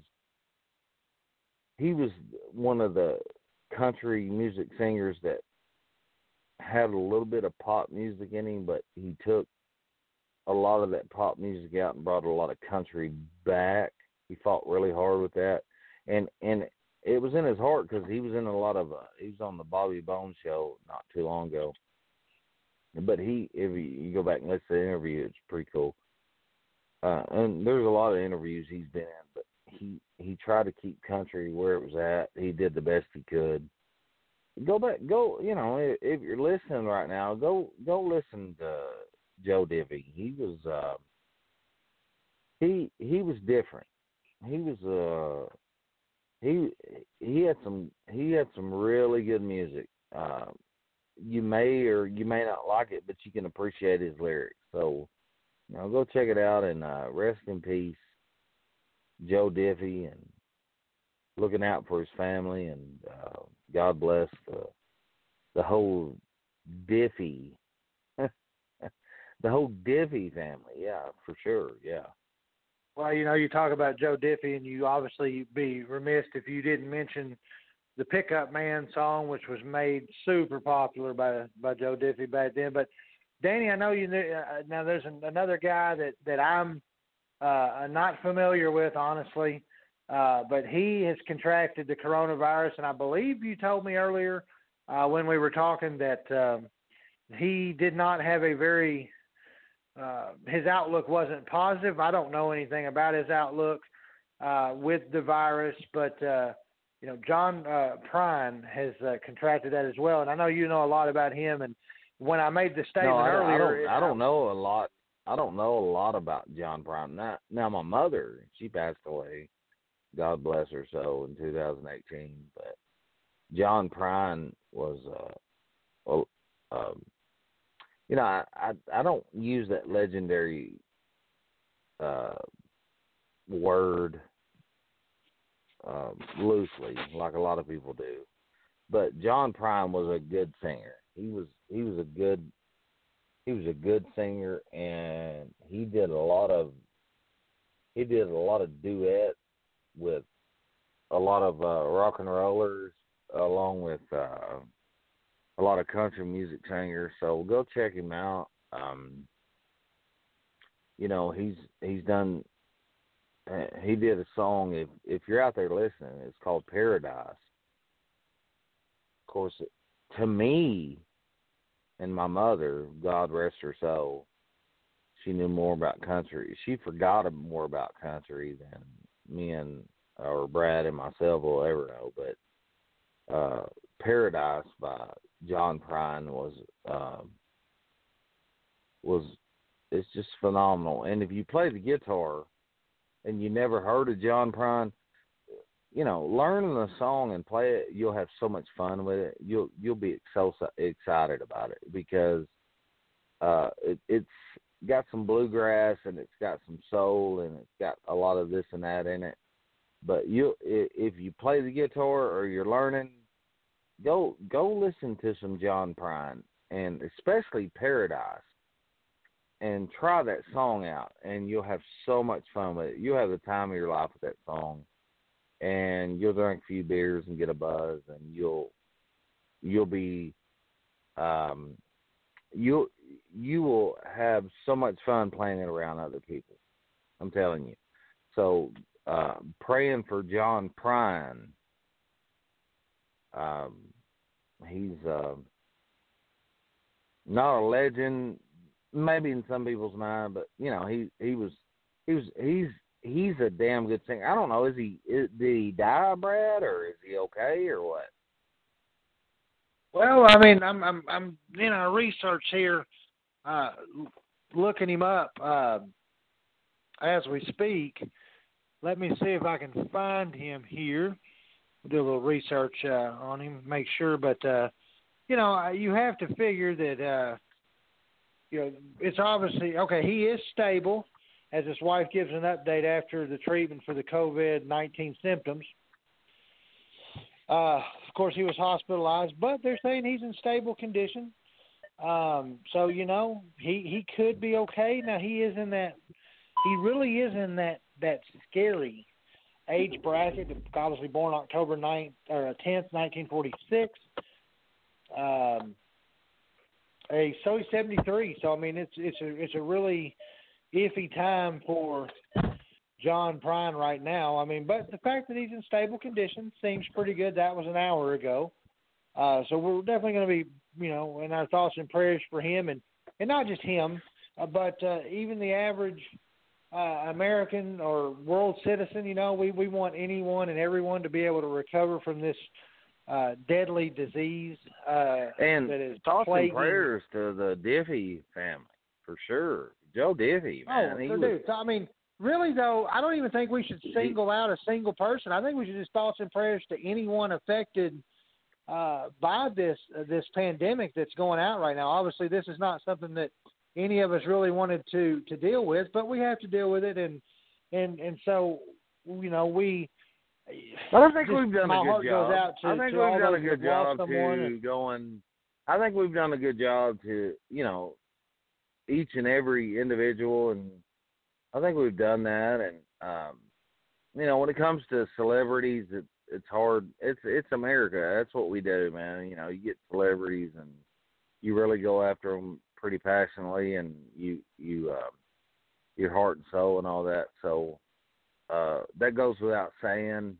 [SPEAKER 5] he was one of the country music singers that had a little bit of pop music in him, but he took a lot of that pop music out and brought a lot of country back. He fought really hard with that, and and it was in his heart because he was in a lot of uh, he was on the Bobby Bones show not too long ago. But he, if you, you go back and listen to the interview, it's pretty cool. Uh, and there's a lot of interviews he's been in, but he he tried to keep country where it was at. He did the best he could. Go back, go. You know, if, if you're listening right now, go go listen to Joe Diffie. He was uh, he he was different. He was uh he he had some he had some really good music. Uh, you may or you may not like it, but you can appreciate his lyrics. So, you know, go check it out and uh, rest in peace, Joe Diffie, and looking out for his family, and uh, God bless the the whole Diffie, whole Diffie family. Yeah, for sure. Yeah.
[SPEAKER 4] Well, you know, you talk about Joe Diffie, and you obviously be remiss if you didn't mention the Pickup Man song, which was made super popular by by Joe Diffie back then. But Danny, I know you knew. Uh, now there's an, another guy that that I'm uh, not familiar with, honestly, uh, but he has contracted the coronavirus, and I believe you told me earlier uh, when we were talking that um, he did not have a very uh, his outlook wasn't positive. I don't know anything about his outlook uh, with the virus, but uh, you know, John uh, Prine has uh, contracted that as well, and I know you know a lot about him. And when I made the statement
[SPEAKER 5] no, I,
[SPEAKER 4] earlier,
[SPEAKER 5] I don't, I don't know a lot. I don't know a lot about John Prine. Now, now my mother, she passed away. God bless her soul in 2018. But John Prine was, uh, well, um, you know, I, I I don't use that legendary uh, word um, loosely, like a lot of people do. But John Prine was a good singer. He was he was a good he was a good singer, and he did a lot of he did a lot of duet with a lot of uh, rock and rollers, along with uh, a lot of country music singers. So go check him out. Um, you know he's he's done uh, he did a song. If if you're out there listening, it's called Paradise. Of course, to me and my mother, God rest her soul, she knew more about country. She forgot more about country than me and or Brad and myself will ever know. But uh, Paradise by John Prine was um, was it's just phenomenal. And if you play the guitar and you never heard of John Prine, you know, learning the song and play it, you'll have so much fun with it. You'll you'll be so excited about it because uh, it, it's got some bluegrass and it's got some soul and it's got a lot of this and that in it. But you, if you play the guitar or you're learning, go go listen to some John Prine and especially Paradise and try that song out, and you'll have so much fun with it. You'll have the time of your life with that song, and you'll drink a few beers and get a buzz, and you'll you'll be um you you will have so much fun playing it around other people. I'm telling you. So uh, praying for John Prine. Um, he's uh, not a legend maybe in some people's mind, but you know, he he was he was he's he's a damn good singer. I don't know, is he is, did he die, Brad, or is he okay, or what?
[SPEAKER 4] Well, I mean, I'm I'm I'm in our research here, uh, looking him up uh, as we speak. Let me see if I can find him here. Do a little research uh, on him, make sure. But uh, you know, you have to figure that uh, you know, it's obviously okay. He is stable, as his wife gives an update after the treatment for the COVID nineteen symptoms. Uh, of course, he was hospitalized, but they're saying he's in stable condition. Um, so you know, he he could be okay. Now he is in that. He really is in that that scary age bracket, obviously born October 9th or 10th, 1946. Um, a so he's 73. So I mean, it's it's a it's a really iffy time for John Prine right now. I mean, but the fact that he's in stable condition seems pretty good. That was an hour ago. Uh, so we're definitely going to be, you know, in our thoughts and prayers for him, and and not just him, uh, but uh, even the average uh, American or world citizen. You know, we we want anyone and everyone to be able to recover from this uh, deadly disease uh,
[SPEAKER 5] and
[SPEAKER 4] that is
[SPEAKER 5] thoughts and prayers to the Diffie family for sure. Joe Diffie, man,
[SPEAKER 4] oh,
[SPEAKER 5] he
[SPEAKER 4] so
[SPEAKER 5] was
[SPEAKER 4] dude, so, I mean, really though, I don't even think we should single out a single person. I think we should just thoughts and prayers to anyone affected uh, by this uh, this pandemic that's going out right now. Obviously, this is not something that any of us really wanted to to deal with, but we have to deal with it, and and and so you know we.
[SPEAKER 5] But I think
[SPEAKER 4] just-
[SPEAKER 5] we've done a good job.
[SPEAKER 4] To,
[SPEAKER 5] I think we've done a good job to
[SPEAKER 4] and-
[SPEAKER 5] going. I think we've done a good job to you know each and every individual, and I think we've done that. And um, you know, when it comes to celebrities, it, it's hard. It's it's America. That's what we do, man. You know, you get celebrities, and you really go after them pretty passionately, and you you um, your heart and soul and all that. So uh, that goes without saying.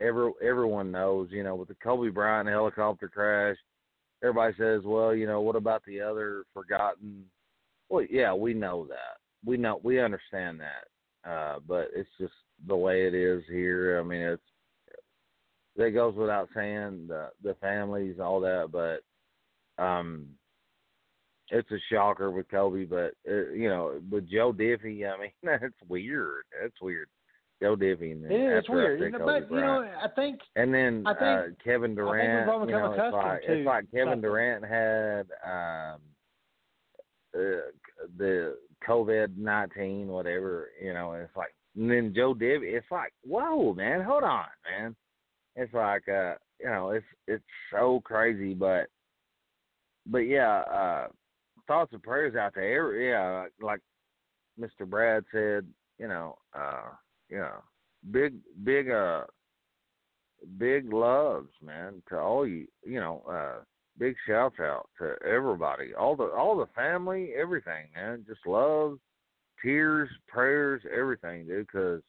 [SPEAKER 5] Every everyone knows, you know, with the Kobe Bryant helicopter crash, everybody says, well, you know, what about the other forgotten? Well, yeah, we know that. We know we understand that. Uh, but it's just the way it is here. I mean, it's that goes without saying the the families, all that, but um it's a shocker with Kobe, but uh, you know, with Joe Diffie, I mean, (laughs) that's weird. That's weird. Joe Diffie, and then
[SPEAKER 4] It is it's
[SPEAKER 5] after I
[SPEAKER 4] weird,
[SPEAKER 5] say
[SPEAKER 4] you know, but you know, I think
[SPEAKER 5] And then
[SPEAKER 4] I think-
[SPEAKER 5] uh, Kevin
[SPEAKER 4] I think we've
[SPEAKER 5] Durant, you know, it's like
[SPEAKER 4] to
[SPEAKER 5] it's like Kevin
[SPEAKER 4] something.
[SPEAKER 5] Durant had um, uh, the COVID nineteen, whatever, you know. It's like, and then Joe Diffie, it's like, whoa, man, hold on, man. It's like, uh, you know, it's it's so crazy, but but yeah, uh, thoughts and prayers out there. Yeah, like Mr. Brad said, you know, uh, you know, big big uh big loves, man, to all you you know, uh big shout out to everybody. All the all the family, everything, man. Just love, tears, prayers, everything, dude, cuz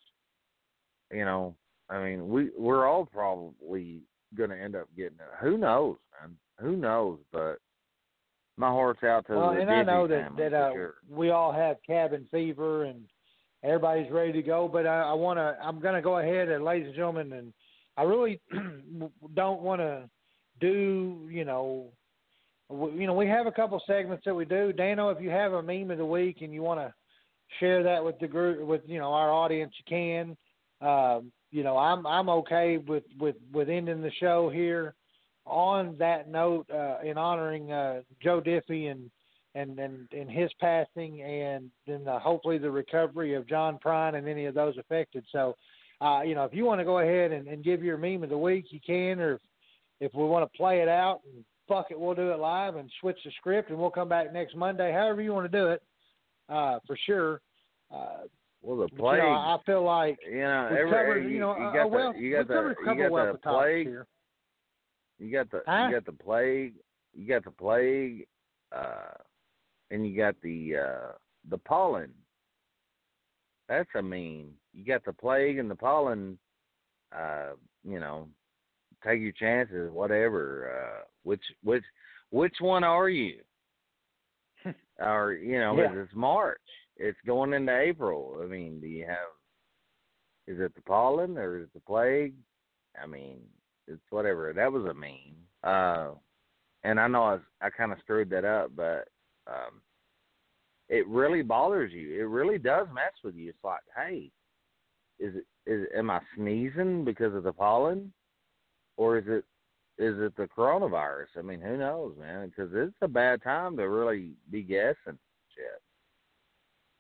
[SPEAKER 5] you know, I mean, we we're all probably to end up getting it. Who knows, man? Who knows, but my heart's out to
[SPEAKER 4] well,
[SPEAKER 5] the
[SPEAKER 4] and I know that that uh,
[SPEAKER 5] sure.
[SPEAKER 4] we all have cabin fever and everybody's ready to go. But I, I want to. I'm going to go ahead and, ladies and gentlemen, and I really (clears throat) don't want to do. You know, we, you know, we have a couple segments that we do. Danno, if you have a meme of the week and you want to share that with the group, with you know our audience, you can. Um, you know, I'm I'm okay with with with ending the show here on that note uh, in honoring uh, Joe Diffie and and and and his passing, and then the, hopefully the recovery of John Prine and any of those affected. So, uh, you know, if you want to go ahead and, and give your meme of the week, you can, or if, if we want to play it out and fuck it, we'll do it live and switch the script, and we'll come back next Monday. However you want to do it, uh, for sure. Uh,
[SPEAKER 5] Well, the
[SPEAKER 4] but, you
[SPEAKER 5] plague.
[SPEAKER 4] know, I feel like
[SPEAKER 5] you know, every,
[SPEAKER 4] covered,
[SPEAKER 5] you,
[SPEAKER 4] you know,
[SPEAKER 5] you got
[SPEAKER 4] a wealth-
[SPEAKER 5] the you got
[SPEAKER 4] we've covered a
[SPEAKER 5] the
[SPEAKER 4] couple
[SPEAKER 5] you got the plague.
[SPEAKER 4] here.
[SPEAKER 5] You got the
[SPEAKER 4] Huh?
[SPEAKER 5] you got the plague. You got the plague, uh, and you got the uh, the pollen. That's a mean. You got the plague and the pollen. Uh, you know, take your chances. Whatever. Uh, which which which one are you? (laughs) or you know,
[SPEAKER 4] Yeah.
[SPEAKER 5] it's March. It's going into April. I mean, do you have? Is it the pollen or is it the plague? I mean, it's whatever. That was a meme. Uh, and I know I, I kind of screwed that up, but um, it really bothers you. It really does mess with you. It's like, hey, is it is am I sneezing because of the pollen, or is it is it the coronavirus? I mean, who knows, man? Because it's a bad time to really be guessing shit.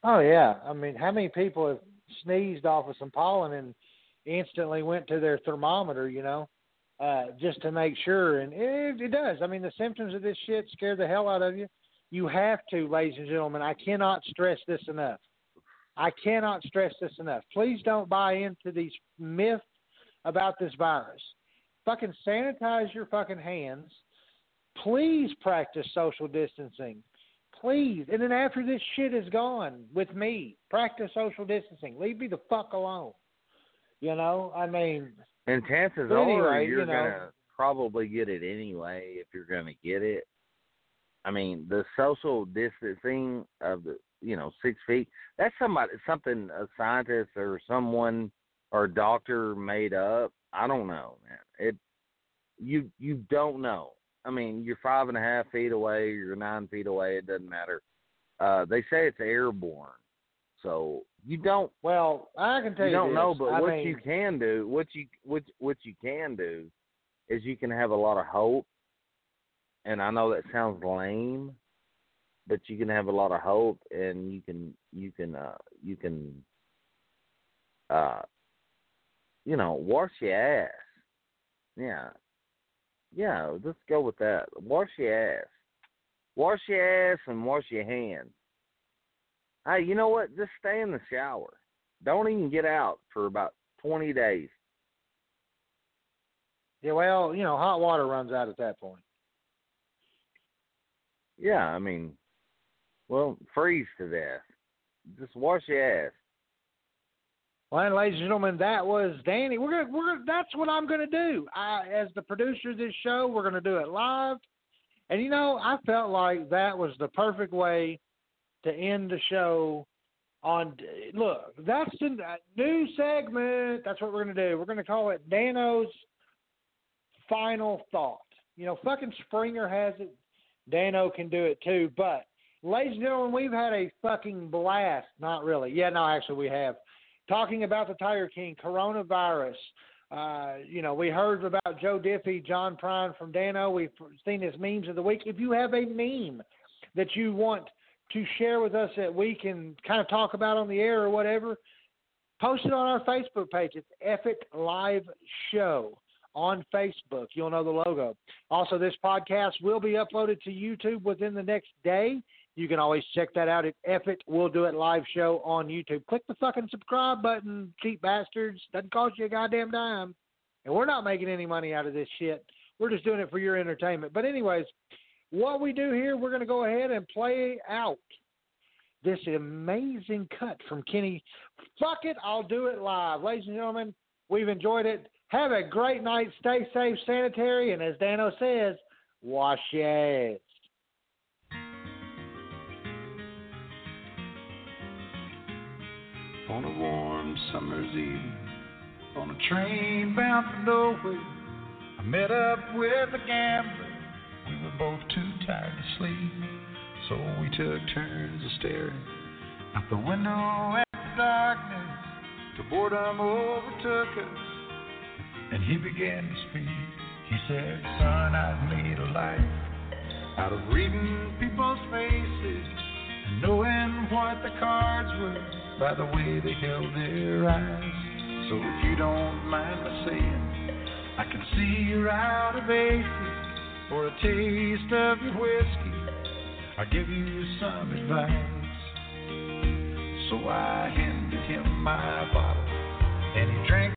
[SPEAKER 4] Oh yeah, I mean, how many people have sneezed off of some pollen and instantly went to their thermometer, you know, uh, just to make sure? And it, it does. I mean, the symptoms of this shit scare the hell out of you. You have to, ladies and gentlemen. I cannot stress this enough. I cannot stress this enough. Please don't buy into these myths about this virus. Fucking sanitize your fucking hands. Please practice social distancing. Please. And then after this shit is gone with me, practice social distancing. Leave me the fuck alone. You know, I mean,
[SPEAKER 5] And chances
[SPEAKER 4] But anyway,
[SPEAKER 5] are you're
[SPEAKER 4] you know-
[SPEAKER 5] gonna probably get it anyway if you're gonna get it. I mean, the social distancing of the you know six feet. That's somebody something a scientist or someone or doctor made up. I don't know, man. It you you don't know. I mean, you're five and a half feet away. You're nine feet away. It doesn't matter. Uh, they say it's airborne, so you don't.
[SPEAKER 4] Well, I can tell you,
[SPEAKER 5] don't
[SPEAKER 4] this.
[SPEAKER 5] know, but
[SPEAKER 4] I
[SPEAKER 5] what
[SPEAKER 4] mean,
[SPEAKER 5] you can do, what you what what you can do, is you can have a lot of hope. And I know that sounds lame, but you can have a lot of hope, and you can you can uh you can uh you know wash your ass. Yeah, yeah. Let's go with that. Wash your ass. Wash your ass and wash your hands. Hey, you know what? Just stay in the shower. Don't even get out for about twenty days.
[SPEAKER 4] yeah, well, you know, hot water runs out at that point.
[SPEAKER 5] Yeah, I mean, well, freeze to death. Just wash your ass.
[SPEAKER 4] Well, and ladies and gentlemen, that was Danny. We're gonna, we're gonna, that's what I'm gonna do. I, as the producer of this show, we're gonna do it live. And you know, I felt like that was the perfect way to end the show. On look, that's the new segment. That's what we're gonna do. We're gonna call it Danno's final thought. You know, fucking Springer has it. Danno can do it too. But, ladies and gentlemen, we've had a fucking blast. Not really. Yeah, no, actually, we have. Talking about the Tiger King, coronavirus. Uh, you know, we heard about Joe Diffie, John Prine from Danno. We've seen his memes of the week. If you have a meme that you want to share with us that we can kind of talk about on the air or whatever, post it on our Facebook page. It's It Live Show on Facebook. You'll know the logo. Also, this podcast will be uploaded to YouTube within the next day. You can always check that out at It We'll Do It Live Show on YouTube. Click the fucking subscribe button, cheap bastards. Doesn't cost you a goddamn dime. And we're not making any money out of this shit. We're just doing it for your entertainment. But, anyways, what we do here, we're going to go ahead and play out this amazing cut from Kenny. Fuck it, I'll do it live. Ladies and gentlemen, we've enjoyed it. Have a great night. Stay safe, sanitary, and as Danno says, wash your ass.
[SPEAKER 18] On a warm summer's evening, on a train bound for nowhere, I met up with a gambler. We were both too tired to sleep, so we took turns of staring out the window at the darkness. Till boredom overtook us, and he began to speak. He said, Son, I've made a life out of reading people's faces and knowing what the cards were by the way they held their eyes. So if you don't mind my saying, I can see you're out of aces for a taste of your whiskey, I give you some advice. So I handed him my bottle, and he drank